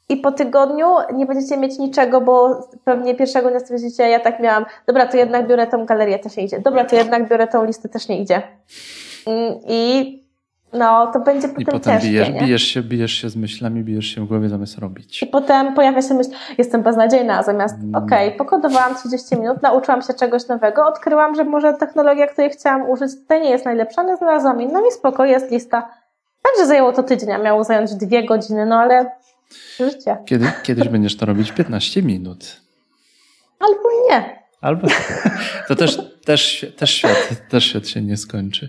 i po tygodniu nie będziecie mieć niczego, bo pewnie pierwszego dnia stwierdzicie, ja tak miałam, dobra, to jednak biorę tą galerię, też nie idzie, dobra, to jednak biorę tą listę, też nie idzie. I no, to będzie potem I potem ciężkie, bijesz, nie? bijesz, się, bijesz się z myślami, bijesz się w głowie zamiast robić. I potem pojawia się myśl, jestem beznadziejna, zamiast mm. okej, okay, pokodowałam 30 minut, nauczyłam się czegoś nowego, odkryłam, że może technologia, której chciałam użyć, tutaj nie jest najlepsza, ale znalazłam inną i spoko, jest lista. Także zajęło to tydzień, a miało zająć dwie godziny, no ale życie. Kiedy, kiedyś będziesz to robić 15 minut. Albo nie. Albo to też, też, też, świat, też świat się nie skończy.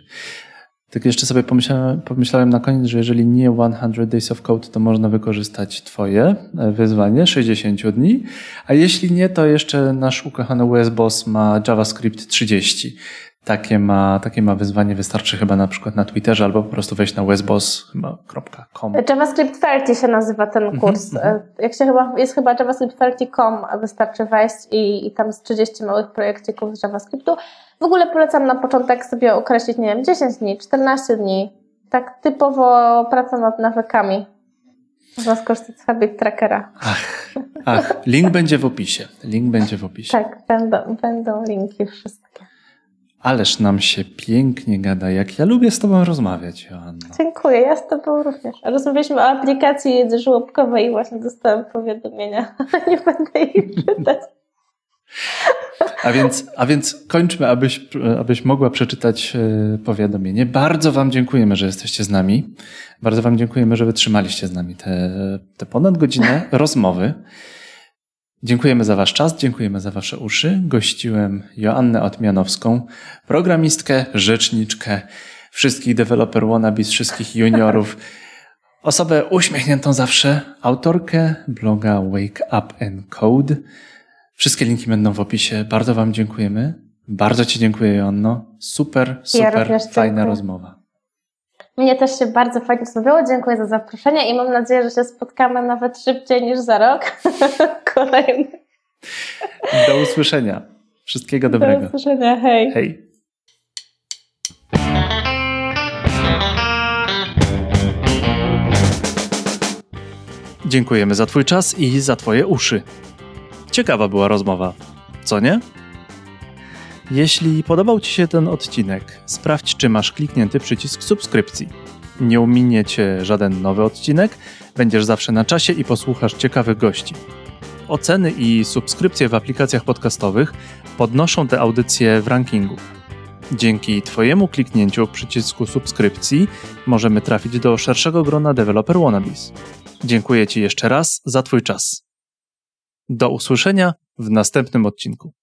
Tak jeszcze sobie pomyślałem, pomyślałem na koniec, że jeżeli nie 100 Days of Code, to można wykorzystać Twoje e, wyzwanie 60 dni, a jeśli nie, to jeszcze nasz ukochany US Boss ma JavaScript 30. Takie ma, takie ma wyzwanie, wystarczy chyba na przykład na Twitterze albo po prostu wejść na wesboss.com. JavaScript 30 się nazywa ten mhm, kurs. Mm -hmm. Jak się chyba, jest chyba JavaScript 30.com, wystarczy wejść i, i tam jest 30 małych projekcików z JavaScriptu. W ogóle polecam na początek sobie określić, nie wiem, 10 dni, 14 dni. Tak typowo praca nad nawykami. Można skorzystać z habit trackera. Ach, ach, link będzie w opisie. Link będzie w opisie. Tak, będą, będą linki wszystkie. Ależ nam się pięknie gada, jak ja lubię z Tobą rozmawiać, Joanna. Dziękuję, ja z Tobą również. Rozmawialiśmy o aplikacji żłobkowej i właśnie dostałem powiadomienia. (laughs) Nie będę ich (laughs) czytać. A więc, a więc kończmy, abyś, abyś mogła przeczytać e, powiadomienie. Bardzo Wam dziękujemy, że jesteście z nami. Bardzo Wam dziękujemy, że wytrzymaliście z nami te, te ponad godzinę (laughs) rozmowy. Dziękujemy za Wasz czas, dziękujemy za Wasze uszy. Gościłem Joannę Otmianowską, programistkę, rzeczniczkę, wszystkich developer wannabes, wszystkich (laughs) juniorów, osobę uśmiechniętą zawsze, autorkę bloga Wake Up and Code. Wszystkie linki będą w opisie. Bardzo Wam dziękujemy. Bardzo Ci dziękuję, Joanno. Super, super ja fajna dziękuję. rozmowa. Mnie też się bardzo fajnie rozmawiało. Dziękuję za zaproszenie i mam nadzieję, że się spotkamy nawet szybciej niż za rok. (laughs) Kolejny. Do usłyszenia. Wszystkiego dobrego. Do usłyszenia. Hej. Hej. Dziękujemy za Twój czas i za Twoje uszy. Ciekawa była rozmowa, co nie? Jeśli podobał Ci się ten odcinek, sprawdź, czy masz kliknięty przycisk subskrypcji. Nie ominie Cię żaden nowy odcinek, będziesz zawsze na czasie i posłuchasz ciekawych gości. Oceny i subskrypcje w aplikacjach podcastowych podnoszą te audycje w rankingu. Dzięki Twojemu kliknięciu przycisku subskrypcji możemy trafić do szerszego grona developer wannabes. Dziękuję Ci jeszcze raz za Twój czas. Do usłyszenia w następnym odcinku.